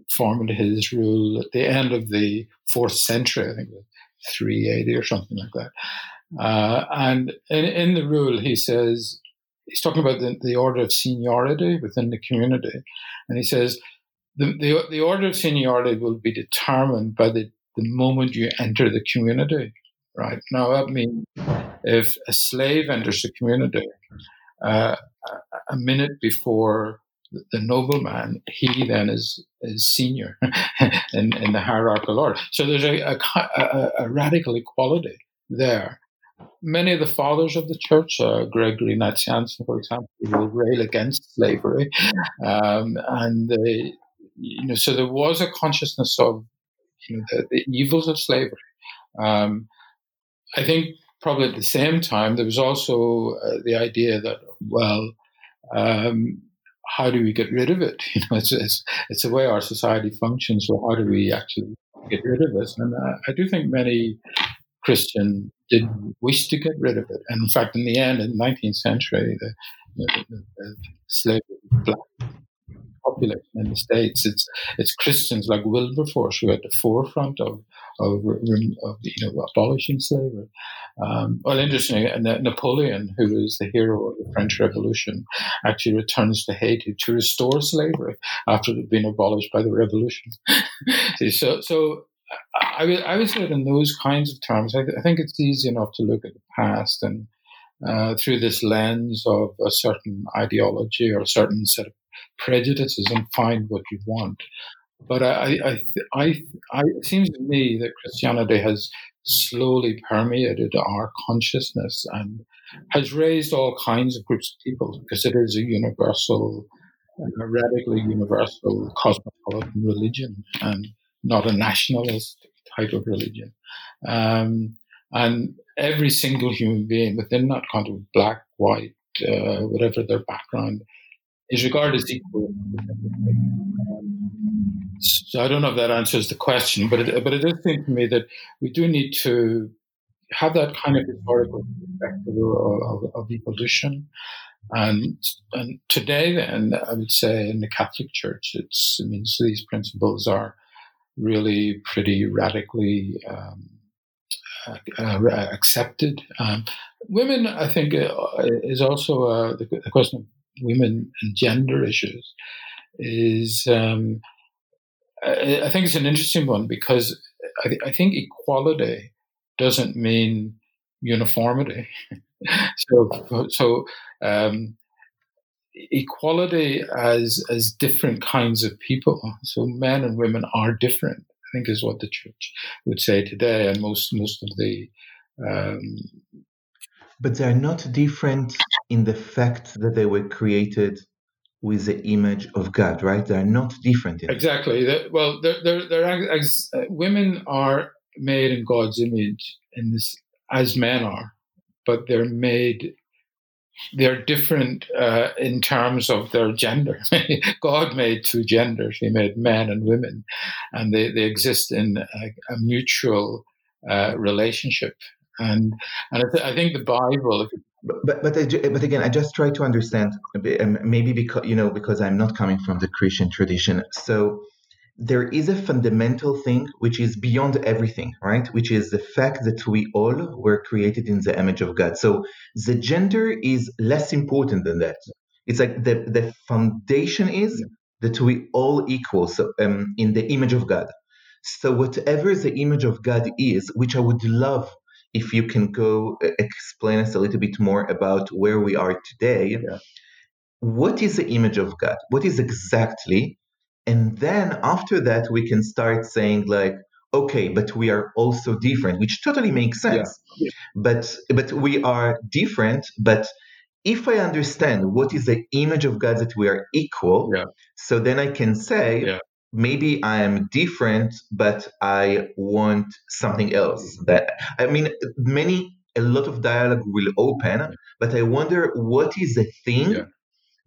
formed his rule at the end of the fourth century, I think 380 or something like that. Uh, and in, in, the rule, he says, he's talking about the, the, order of seniority within the community. And he says, the, the, the order of seniority will be determined by the, the moment you enter the community, right? Now, that means if a slave enters the community, uh, a minute before the nobleman, he then is, is senior in, in the hierarchical order. So there's a, a, a, radical equality there. Many of the fathers of the church, uh, Gregory Nazianzen, for example, will rail against slavery, um, and they, you know, so there was a consciousness of you know the, the evils of slavery. Um, I think probably at the same time there was also uh, the idea that well, um, how do we get rid of it? You know, it's, it's, it's the way our society functions. So how do we actually get rid of it? And uh, I do think many Christians didn't wish to get rid of it. And in fact, in the end, in the 19th century, the, the, the, the slavery black population in the states. It's it's Christians like Wilberforce who are at the forefront of of, of you know abolishing slavery. Um, well, interestingly, Napoleon, who is the hero of the French Revolution, actually returns to Haiti to restore slavery after it had been abolished by the revolution. so, so I would, I would say it in those kinds of terms. I, I, think it's easy enough to look at the past and uh, through this lens of a certain ideology or a certain set of prejudices and find what you want. But I, I, I, I, it seems to me that Christianity has slowly permeated our consciousness and has raised all kinds of groups of people because it is a universal, a radically universal cosmopolitan religion and not a nationalist type of religion. Um, and every single human being within that kind of black, white, uh, whatever their background, is regarded as equal. So I don't know if that answers the question, but it, but it does seem to me that we do need to have that kind of historical perspective of, of, of evolution. And and today, then I would say in the Catholic Church, it's I mean so these principles are really pretty radically um, uh, uh, accepted. Um, women, I think, uh, is also uh, the, the, question of women and gender issues is, um, I, I, think it's an interesting one because I, I think equality doesn't mean uniformity. so, so um, equality as as different kinds of people. So men and women are different. I think is what the church would say today, and most most of the um, but they're not different in the fact that they were created with the image of God, right? They're not different. exactly. well, they're, they're, they're uh, women are made in God's image in this as men are, but they're made. They're different uh, in terms of their gender. God made two genders. He made men and women, and they, they exist in a, a mutual uh, relationship and and I, th- I think the Bible. But but but again, I just try to understand. Maybe because you know because I'm not coming from the Christian tradition, so there is a fundamental thing which is beyond everything, right? Which is the fact that we all were created in the image of God. So the gender is less important than that. It's like the the foundation is that we all equal so, um, in the image of God. So whatever the image of God is, which I would love if you can go uh, explain us a little bit more about where we are today. Yeah. What is the image of God? What is exactly And then after that, we can start saying, like, okay, but we are also different, which totally makes sense. Yeah. But but we are different, but if I understand what is the image of God that we are equal, yeah. so then I can say yeah. maybe I am different, but I want something else. Mm-hmm. That I mean, many a lot of dialogue will open, but I wonder what is the thing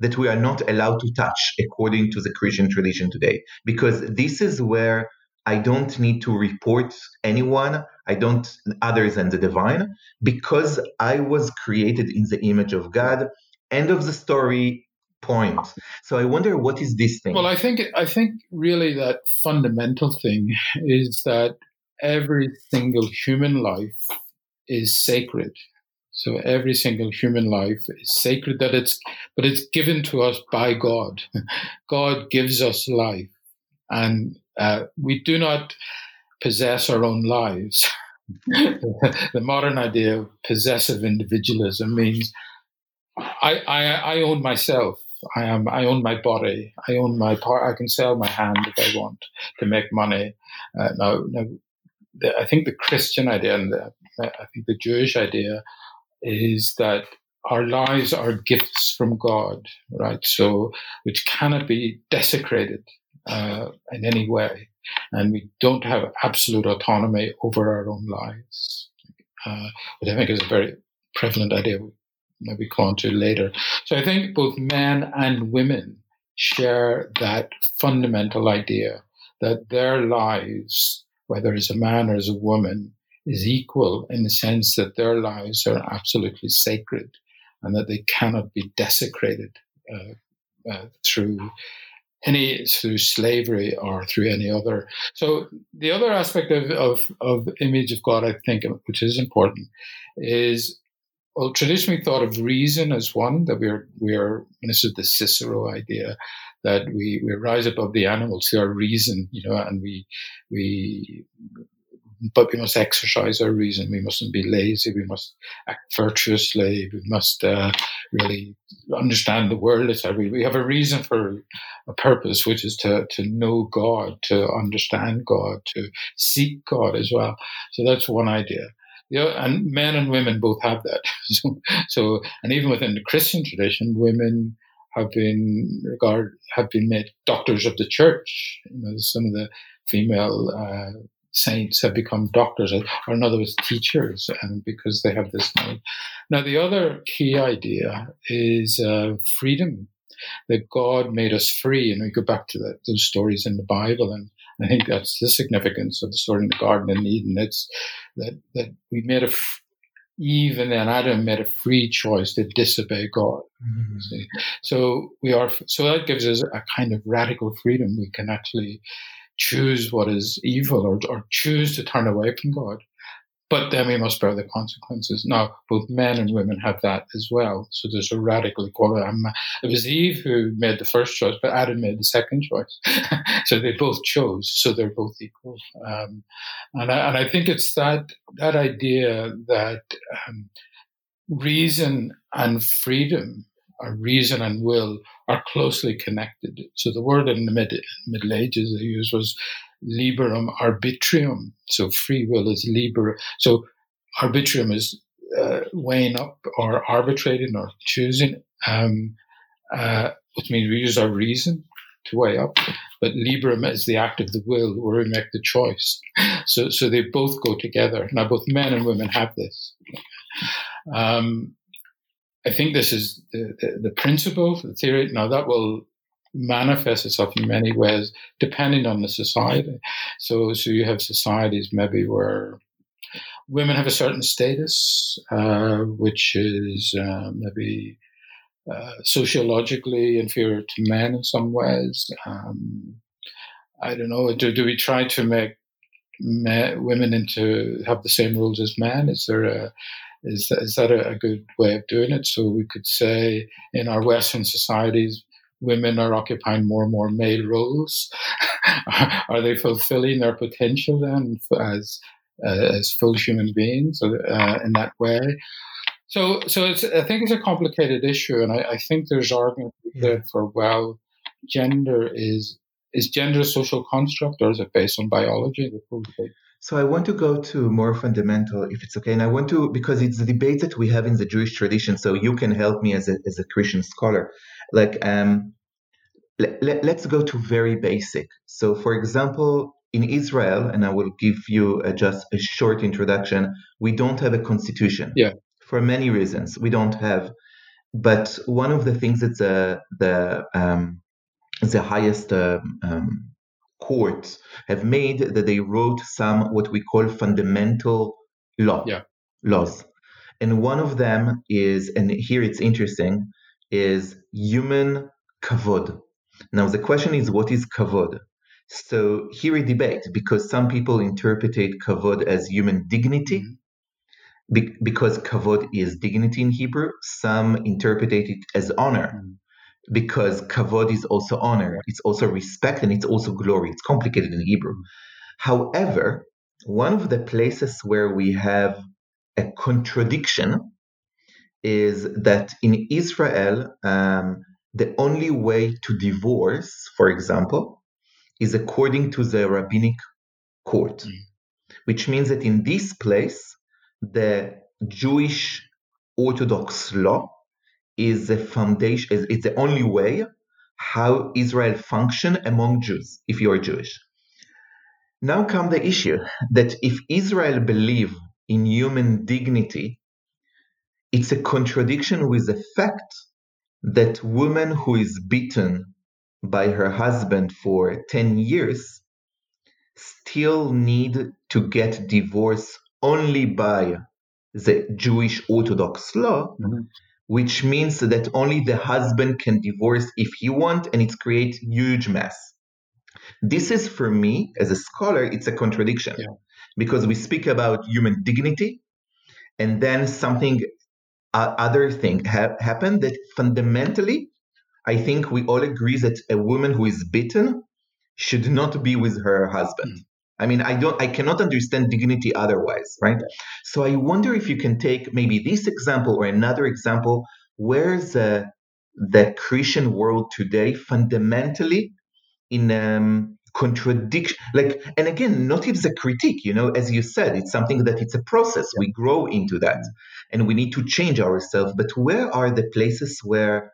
that we are not allowed to touch according to the Christian tradition today, because this is where I don't need to report anyone. I don't, other than the divine, because I was created in the image of God. End of the story. Point. So I wonder what is this thing. Well, I think I think really that fundamental thing is that every single human life is sacred. So every single human life is sacred. That it's but it's given to us by God. God gives us life, and uh, we do not possess our own lives. the modern idea of possessive individualism means I, I, I own myself. I am. I own my body. I own my part. I can sell my hand if I want to make money. Uh, now, now I think the Christian idea and the, I think the Jewish idea is that our lives are gifts from God, right? So, which cannot be desecrated uh, in any way. And we don't have absolute autonomy over our own lives, uh, which I think is a very prevalent idea we maybe come on to later. So I think both men and women share that fundamental idea that their lives, whether as a man or as a woman, is equal in the sense that their lives are absolutely sacred and that they cannot be desecrated uh, uh, through any through slavery or through any other. So the other aspect of, of, of image of God, I think, which is important, is well, traditionally thought of reason as one that we're we're this is the Cicero idea that we, we rise above the animals through our reason, you know, and we we but we must exercise our reason. We mustn't be lazy. We must act virtuously. We must uh, really understand the world. We, we have a reason for a purpose, which is to, to know God, to understand God, to seek God as well. So that's one idea. Yeah, and men and women both have that. so, so, and even within the Christian tradition, women have been regard have been made doctors of the church. You know, some of the female uh, saints have become doctors, or in other words, teachers, and because they have this knowledge. Now, the other key idea is uh, freedom, that God made us free. And we go back to the, those stories in the Bible, and I think that's the significance of the story in the Garden of Eden. It's that, that we made a, Eve and then Adam made a free choice to disobey God. Mm-hmm. So we are, so that gives us a kind of radical freedom. We can actually choose what is evil or, or choose to turn away from God. But then we must bear the consequences. Now, both men and women have that as well. So there's a radical equality. It was Eve who made the first choice, but Adam made the second choice. so they both chose. So they're both equal. Um, and, I, and I think it's that that idea that um, reason and freedom our reason and will are closely connected. So the word in the mid, Middle Ages they used was liberum arbitrium. So free will is liber. So arbitrium is uh, weighing up or arbitrating or choosing, um, uh, which means we use our reason to weigh up. But liberum is the act of the will where we make the choice. So, so they both go together. Now, both men and women have this. Um, I think this is the, the, the principle, the theory. Now that will manifest itself in many ways depending on the society. So, so you have societies maybe where women have a certain status, uh, which is uh, maybe uh, sociologically inferior to men in some ways. Um, I don't know. Do, do we try to make men, women into have the same rules as men? Is there a is that, is that a, a good way of doing it? So we could say in our Western societies, women are occupying more and more male roles. are they fulfilling their potential then as uh, as full human beings uh, in that way? So, so it's, I think it's a complicated issue, and I, I think there's argument yeah. for well, gender is is gender a social construct or is it based on biology? So I want to go to more fundamental, if it's okay, and I want to because it's the debate that we have in the Jewish tradition. So you can help me as a as a Christian scholar. Like, um, let, let, let's go to very basic. So, for example, in Israel, and I will give you a, just a short introduction. We don't have a constitution. Yeah. For many reasons, we don't have. But one of the things that the the um, the highest uh, um, courts have made that they wrote some what we call fundamental law yeah. laws, and one of them is, and here it's interesting, is human kavod. Now the question is, what is kavod? So here we debate because some people interpreted kavod as human dignity. Mm-hmm. Be- because kavod is dignity in Hebrew, some interpret it as honor. Mm-hmm because kavod is also honor, it's also respect, and it's also glory. It's complicated in Hebrew. However, one of the places where we have a contradiction is that in Israel, um, the only way to divorce, for example, is according to the rabbinic court, mm. which means that in this place, the Jewish Orthodox law is the foundation, is it's the only way how Israel function among Jews, if you are Jewish. Now come the issue that if Israel believe in human dignity, it's a contradiction with the fact that woman who is beaten by her husband for 10 years still need to get divorce only by the Jewish Orthodox law, mm-hmm which means that only the husband can divorce if he want and it creates huge mess this is for me as a scholar it's a contradiction yeah. because we speak about human dignity and then something uh, other thing ha- happened that fundamentally i think we all agree that a woman who is beaten should not be with her husband mm. I mean, I don't, I cannot understand dignity otherwise, right? So I wonder if you can take maybe this example or another example Where is the the Christian world today fundamentally in um, contradiction, like, and again, not if a critique, you know, as you said, it's something that it's a process. We grow into that, and we need to change ourselves. But where are the places where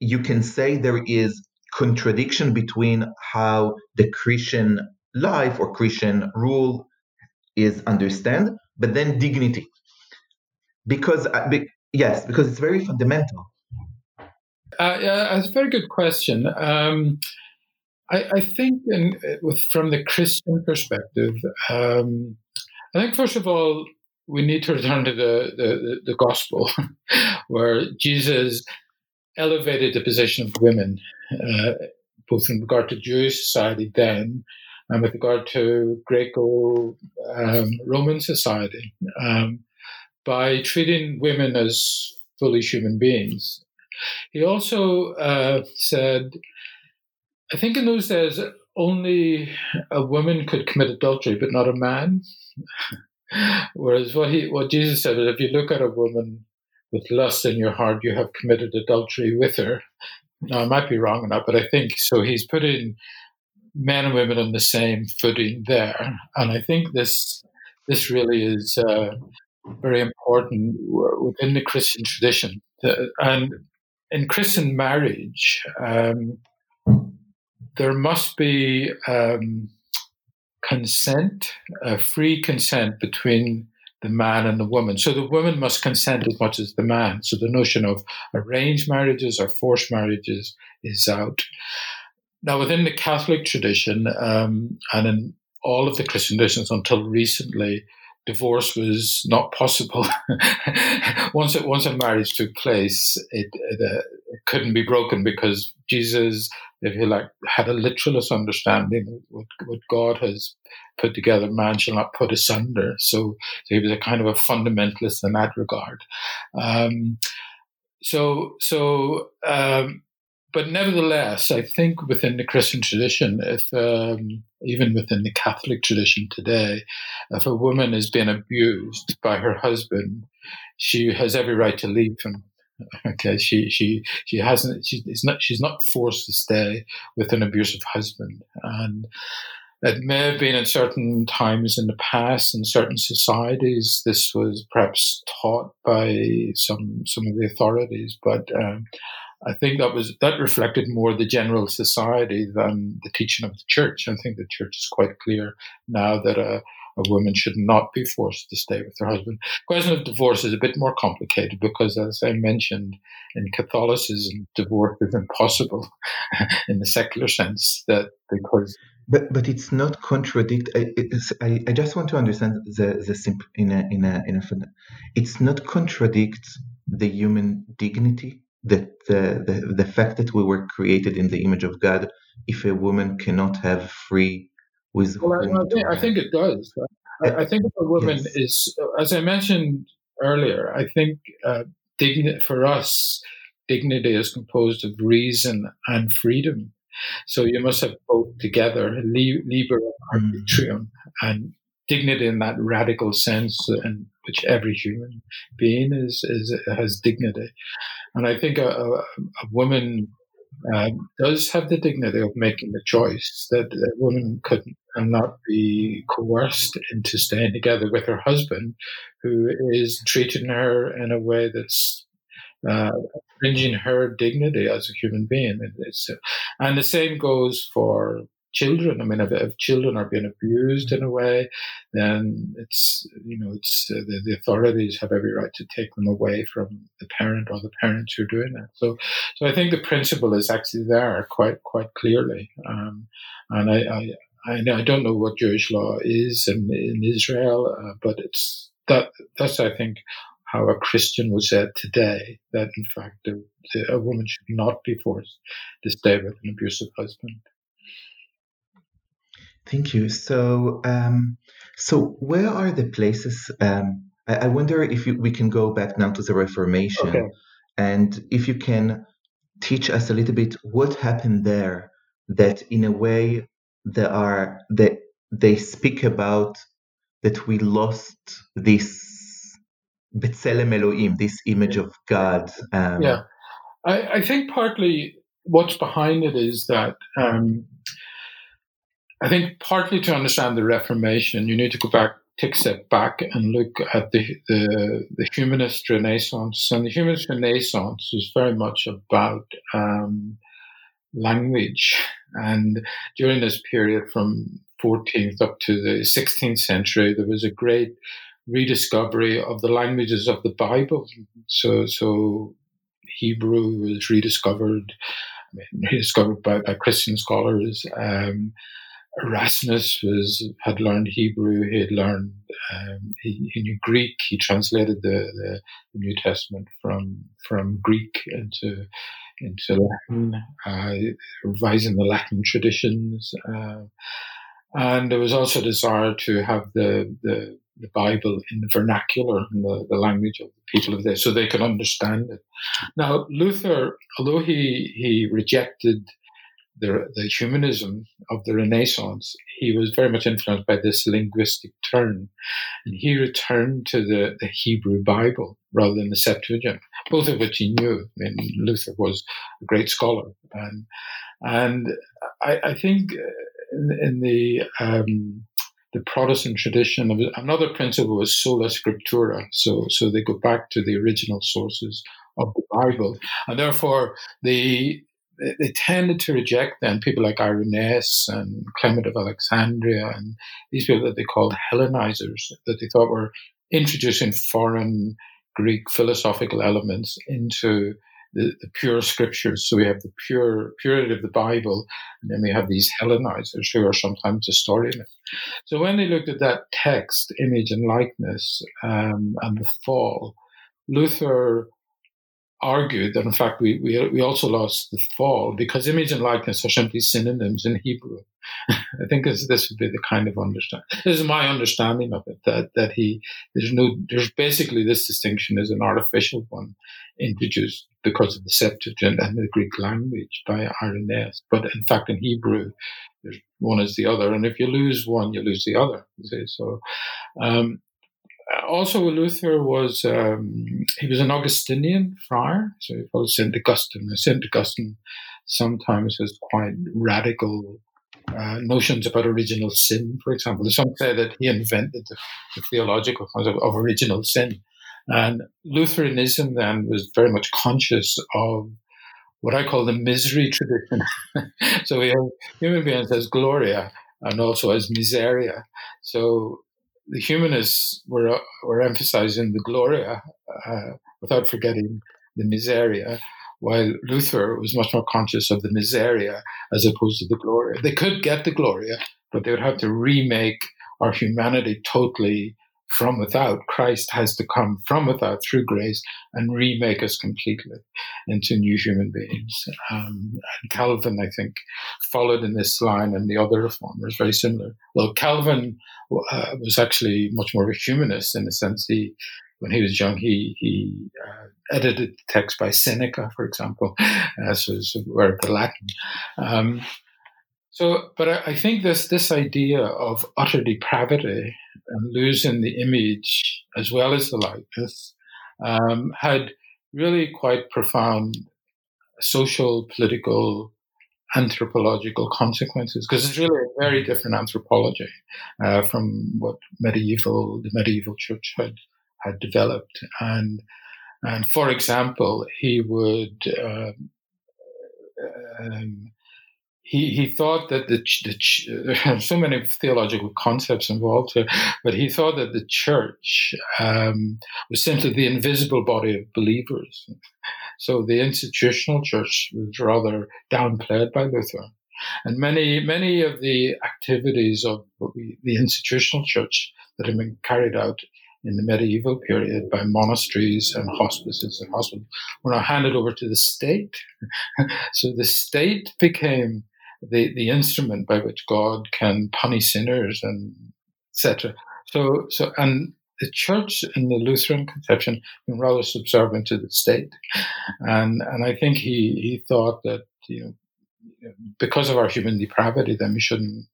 you can say there is contradiction between how the Christian life or Christian rule is understand, but then dignity. Because, uh, be, yes, because it's very fundamental. Uh, yeah, it's a very good question. Um, I, I, think, in, with, from the Christian perspective, um, I think first of all we need to return to the the, the gospel, where Jesus elevated the position of women, uh, both in regard to Jewish society then with regard to Greco um, Roman society um, by treating women as fully human beings. He also uh, said, I think in those days, only a woman could commit adultery, but not a man. Whereas what he, what Jesus said is, if you look at a woman with lust in your heart, you have committed adultery with her. Now, I might be wrong on that, but I think so. He's putting men and women on the same footing there. And I think this this really is uh, very important within the Christian tradition. And in Christian marriage, um, there must be um, consent, free consent between the man and the woman. So the woman must consent as much as the man. So the notion of arranged marriages or forced marriages is out. Now, within the Catholic tradition um, and in all of the Christian traditions until recently, divorce was not possible. once it, once a marriage took place, it, it, uh, it, couldn't be broken because Jesus, if you like, had a literalist understanding what, what God has put together, man shall not put asunder. So, so he was a kind of a fundamentalist in that regard. Um, so, so um, but nevertheless, I think within the Christian tradition, if um, even within the Catholic tradition today, if a woman is being abused by her husband, she has every right to leave him Okay, she she she hasn't. She is not. She's not forced to stay with an abusive husband, and it may have been in certain times in the past in certain societies. This was perhaps taught by some some of the authorities, but um, I think that was that reflected more the general society than the teaching of the church. I think the church is quite clear now that a, a woman should not be forced to stay with her husband. The question of divorce is a bit more complicated because, as I mentioned, in Catholicism, divorce is impossible in the secular sense. That because but but it's not contradict. I, I, I just want to understand the the simp in a in a in a. It's not contradict the human dignity that the, the, the fact that we were created in the image of God, if a woman cannot have free with well, I, think, I, think, it does. I, I think if a woman yes. is, as I mentioned earlier, I think uh, dignity for us, dignity is composed of reason and freedom. So you must have both together, liber arbitrium, mm. and dignity in that radical sense, in which every human being is, is has dignity. And I think a, a, a woman uh, does have the dignity of making the choice that a woman could not be coerced into staying together with her husband, who is treating her in a way that's uh, infringing her dignity as a human being. It's, and the same goes for children. I mean, if, children are being abused in a way, then it's you know it's uh, the, the, authorities have every right to take them away from the parent or the parents who are doing it. So, so I think the principle is actually there quite quite clearly. Um, and I, I I, I don't know what Jewish law is in, in Israel, uh, but it's that that's I think how a Christian was said today that in fact a, a woman should not be forced to stay with an abusive husband. Thank you. So, um, so where are the places? Um, I, I, wonder if you, we can go back now to the Reformation, okay. and if you can teach us a little bit what happened there. That, in a way, there are that they speak about that we lost this B'Tselem Elohim, this image of God. Um, yeah, I, I, think partly what's behind it is that. Um, I think partly to understand the Reformation, you need to go back, take a step back, and look at the the, the humanist Renaissance. And the humanist Renaissance is very much about um, language. And during this period, from 14th up to the 16th century, there was a great rediscovery of the languages of the Bible. So, so Hebrew was rediscovered, I mean, rediscovered by, by Christian scholars. Um, Erasmus was had learned Hebrew. He had learned um, he, he, knew Greek. He translated the, the, New Testament from from Greek into into Latin, uh, revising the Latin traditions. Uh, and there was also a desire to have the, the, the Bible in the vernacular, in the, the language of the people of there, so they could understand it. Now, Luther, although he, he rejected the, the humanism of the Renaissance, he was very much influenced by this linguistic turn. And he returned to the, the Hebrew Bible rather than the Septuagint, both of which he knew. I mean, Luther was a great scholar. And, and I, I think in, in the, um, the Protestant tradition, another principle was sola scriptura. So, so they go back to the original sources of the Bible. And therefore, the they tended to reject then people like Irenaeus and Clement of Alexandria and these people that they called Hellenizers, that they thought were introducing foreign Greek philosophical elements into the, the, pure scriptures. So we have the pure purity of the Bible, and then we have these Hellenizers who are sometimes historians. So when they looked at that text, image and likeness, um, and the fall, Luther argued that in fact we, we, we also lost the fall because image and likeness are simply synonyms in Hebrew. I think this, this would be the kind of understanding. This is my understanding of it that that he there's no there's basically this distinction is an artificial one introduced because of the Septuagint and the Greek language by Irenaeus. But in fact, in Hebrew, one is the other, and if you lose one, you lose the other. You see? So, um, also, Luther was um, he was an Augustinian friar, so he followed Saint Augustine. Saint Augustine sometimes has quite radical uh, notions about original sin. For example, some say that he invented the, the theological concept of original sin, and Lutheranism then was very much conscious of what I call the misery tradition. so we have human beings as gloria and also as miseria. So the humanists were were emphasizing the gloria uh, without forgetting the miseria, while Luther was much more conscious of the miseria as opposed to the gloria. They could get the gloria, but they would have to remake our humanity totally from without. Christ has to come from without through grace and remake us completely into new human beings. Um, and Calvin, I think, followed in this line, and the other reformers very similar. Well, Calvin uh, was actually much more of a humanist in the sense he. When he was young, he he uh, edited text by Seneca, for example, as was word the Latin. Um, so, but I, I, think this this idea of utter depravity and losing the image as well as the likeness um, had really quite profound social, political, anthropological consequences because it's really a very different anthropology uh, from what medieval the medieval church had had developed. And and for example he would um, um, he, he thought that the, the so many theological concepts involved here, but he thought that the church um, was simply the invisible body of believers. So the institutional church was rather downplayed by Luther. And many, many of the activities of the institutional church that had been carried out in the medieval period by monasteries and hospices and hospitals were now handed over to the state. so the state became the, the instrument by which God can punish sinners and etc. So, so, and the church in the Lutheran conception been rather subservient to the state, and and I think he he thought that you know because of our human depravity, then we shouldn't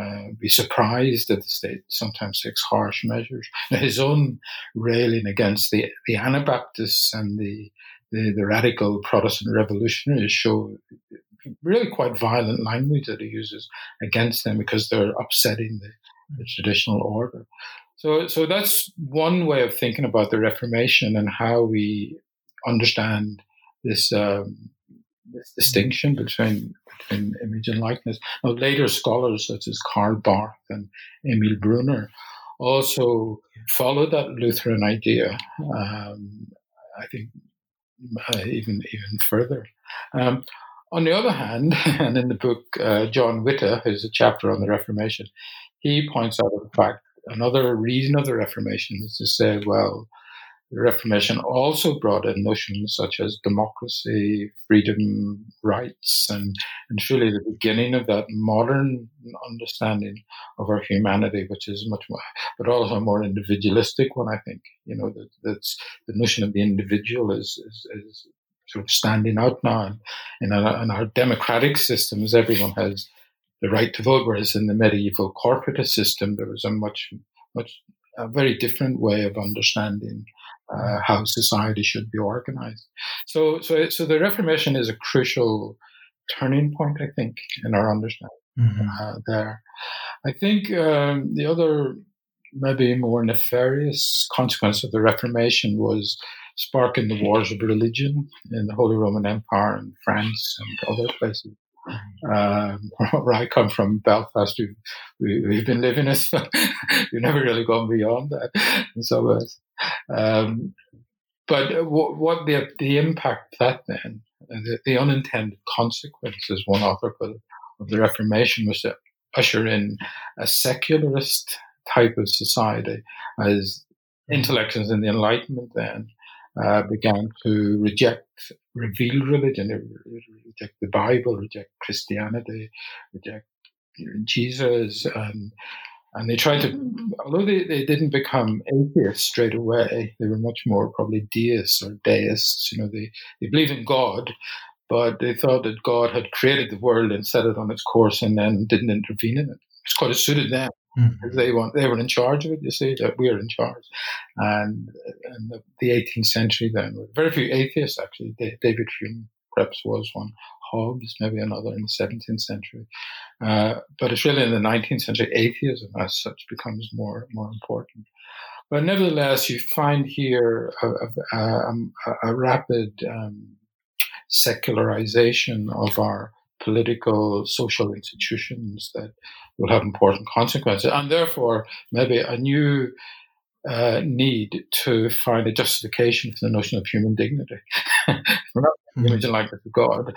uh, be surprised that the state sometimes takes harsh measures. Now, his own railing against the the Anabaptists and the the, the radical Protestant revolutionaries show really quite violent language that he uses against them because they're upsetting the, the traditional order. So, so that's one way of thinking about the Reformation and how we understand this, um, this distinction between between image and likeness. Now, later scholars such as Karl Barth and Emil Brunner also followed that Lutheran idea. Um, I think uh, even even further. Um, on the other hand, and in the book, uh, John Witte, who's a chapter on the Reformation, he points out the fact another reason of the Reformation is to say, well, Reformation also brought in notions such as democracy, freedom, rights, and, and truly the beginning of that modern understanding of our humanity, which is much more, but also a more individualistic one, I think. You know, that, that's the notion of the individual is, is, is sort of standing out now. In our, in our democratic systems, everyone has the right to vote, whereas in the medieval corporatist system, there was a much, much, a very different way of understanding uh, how society should be organized. So, so, so the Reformation is a crucial turning point, I think, in our understanding mm-hmm. uh, there. I think um, the other, maybe more nefarious consequence of the Reformation was sparking the wars of religion in the Holy Roman Empire and France and other places. Um, where I come from, Belfast, we, we've been living as we've never really gone beyond that in some ways. Um, but what, what, the, the impact that then, the, the, unintended consequences, one author put it, of the Reformation was to usher in a secularist type of society as intellectuals in the Enlightenment then uh, began to reject revealed religion, reject the Bible, reject Christianity, reject Jesus, and and they tried to, although they, they didn't become atheists straight away, they were much more probably deists or deists. You know, they, they believe in God, but they thought that God had created the world and set it on its course and then didn't intervene in it. It's quite suited them. Mm-hmm. They want they were in charge of it. You see that we're in charge, and, and the, the 18th century then very few atheists actually. David Hume perhaps was one. Hobbes maybe another in the 17th century, uh, but it's really in the 19th century atheism as such becomes more more important. But nevertheless, you find here a, a, a, a rapid um, secularization of our political, social institutions that will have important consequences, and therefore maybe a new uh, need to find a justification for the notion of human dignity. We're not mm-hmm. image and likeness of God.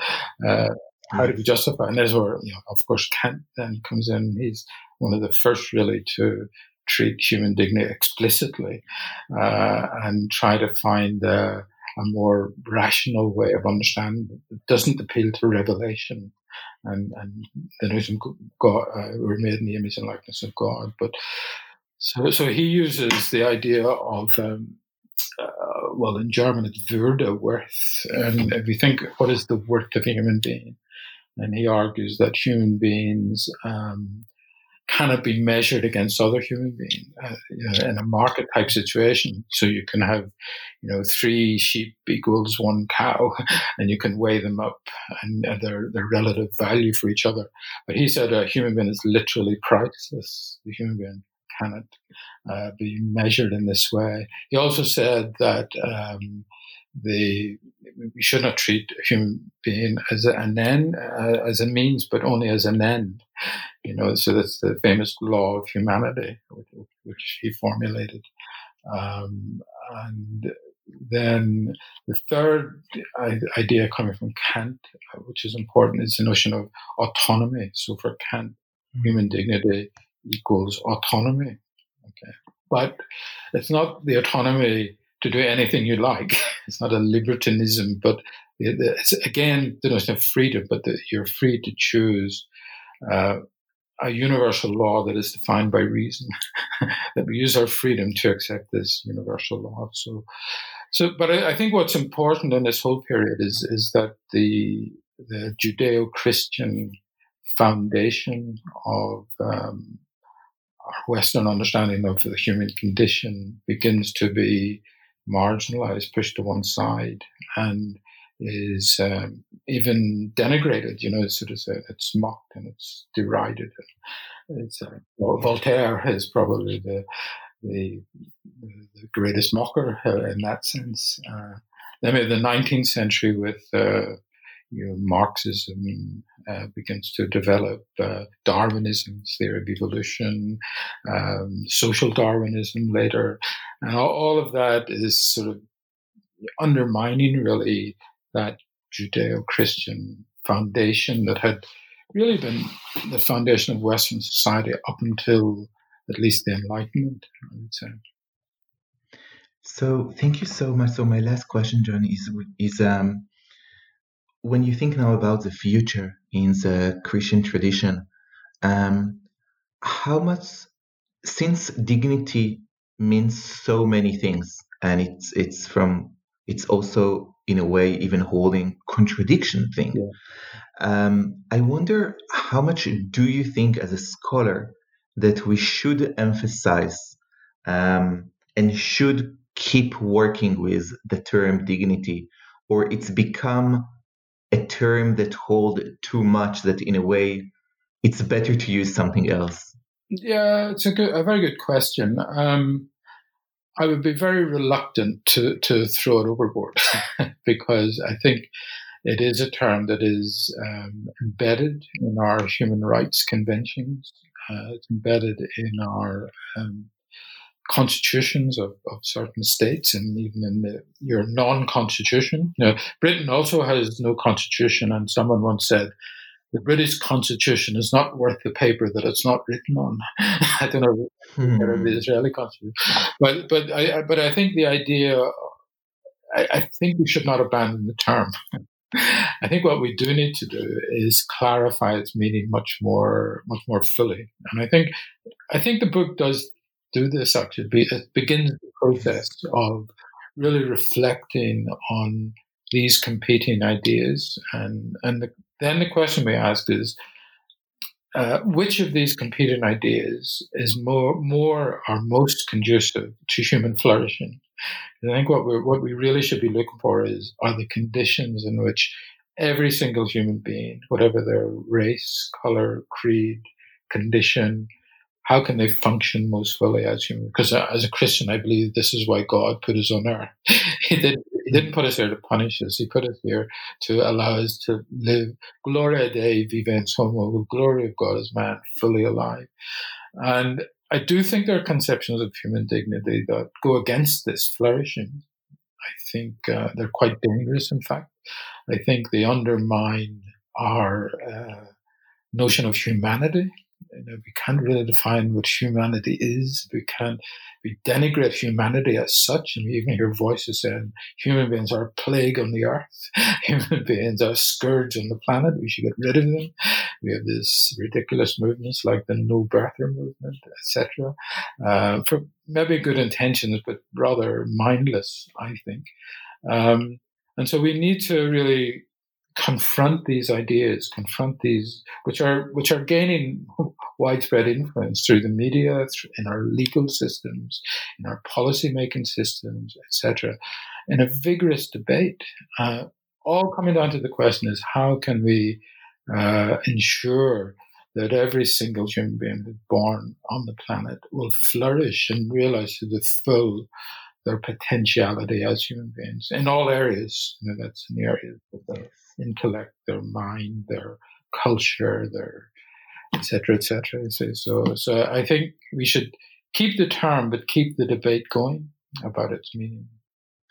Uh, how do we justify? And there's where, you know, of course, Kant then comes in. He's one of the first really to treat human dignity explicitly uh, and try to find a, a more rational way of understanding it. it doesn't appeal to revelation and, and the notion God, uh, we're made in the image and likeness of God. But so, so he uses the idea of, um, uh, well, in German it's Würde, worth. And if you think, what is the worth of a human being? And he argues that human beings um, cannot be measured against other human beings uh, in a market type situation. So you can have, you know, three sheep equals one cow, and you can weigh them up and uh, their their relative value for each other. But he said a human being is literally priceless. The human being cannot uh, be measured in this way. He also said that. Um, the we should not treat a human being as an end, uh, as a means, but only as an end. You know, so that's the famous law of humanity, which, which he formulated. Um, and then the third idea coming from Kant, uh, which is important, is the notion of autonomy. So for Kant, mm-hmm. human dignity equals autonomy. Okay, but it's not the autonomy to do anything you like. It's not a libertinism, but it's again the notion of freedom, but that you're free to choose uh, a universal law that is defined by reason. that we use our freedom to accept this universal law. So, so, but I, I think what's important in this whole period is is that the the Judeo-Christian foundation of um, Western understanding of the human condition begins to be marginalized, pushed to one side, and is um, even denigrated. You know, sort of said it's mocked and it's derided. It's uh, well, Voltaire is probably the the, the greatest mocker uh, in that sense. Uh, we have the 19th century with uh, you know, Marxism uh, begins to develop, uh, Darwinism, theory of evolution, um, social Darwinism later, and all, all, of that is sort of undermining really that Judeo-Christian foundation that had really been the foundation of Western society up until at least the Enlightenment, I would say. So thank you so much. So my last question, John, is is um, when you think now about the future in the Christian tradition, um, how much, since dignity means so many things, and it's it's from it's also in a way even holding contradiction thing. Yeah. Um, I wonder how much do you think as a scholar that we should emphasize um, and should keep working with the term dignity, or it's become a term that hold too much that in a way it's better to use something else? Yeah, it's a, good, a very good question. Um, I would be very reluctant to, to throw it overboard because I think it is a term that is um, embedded in our human rights conventions. Uh, it's embedded in our um, constitutions of, of certain states and even in the, your non-constitution. You know, Britain also has no constitution, and someone once said the British constitution is not worth the paper that it's not written on. I don't know hmm. the Israeli constitution, but but I but I think the idea. I, I think we should not abandon the term. I think what we do need to do is clarify its meaning much more, much more fully. And I think, I think the book does do this actually. It begins the process of really reflecting on these competing ideas. And, and the, then the question we ask is, uh, which of these competing ideas is more, more or most conducive to human flourishing? I think what we what we really should be looking for is are the conditions in which every single human being, whatever their race, color, creed, condition, how can they function most fully as human? Because uh, as a Christian, I believe this is why God put us on earth. he didn't. He didn't put us here to punish us. He put us here to allow us to live gloria dei vivens homo, the glory of God as man, fully alive. And I do think there are conceptions of human dignity that go against this flourishing. I think uh, they're quite dangerous, in fact. I think they undermine our uh, notion of humanity. You know, we can't really define what humanity is. We can't we denigrate humanity as such, and we even hear voices saying human beings are a plague on the earth, human beings are a scourge on the planet. We should get rid of them. We have these ridiculous movements like the No Birther movement, etc., uh, for maybe good intentions, but rather mindless, I think. Um, and so we need to really confront these ideas, confront these, which are which are gaining widespread influence through the media, in our legal systems, in our policy making systems, etc., in a vigorous debate. Uh, all coming down to the question is how can we uh, ensure that every single human being born on the planet will flourish and realize to the full their potentiality as human beings in all areas. You know, that's in the areas of their intellect, their mind, their culture, their etc. etc. So, so, so I think we should keep the term, but keep the debate going about its meaning.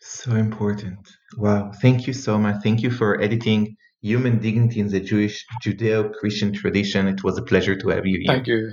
So important. Wow. Thank you so much. Thank you for editing Human Dignity in the Jewish Judeo Christian Tradition. It was a pleasure to have you here. Thank you.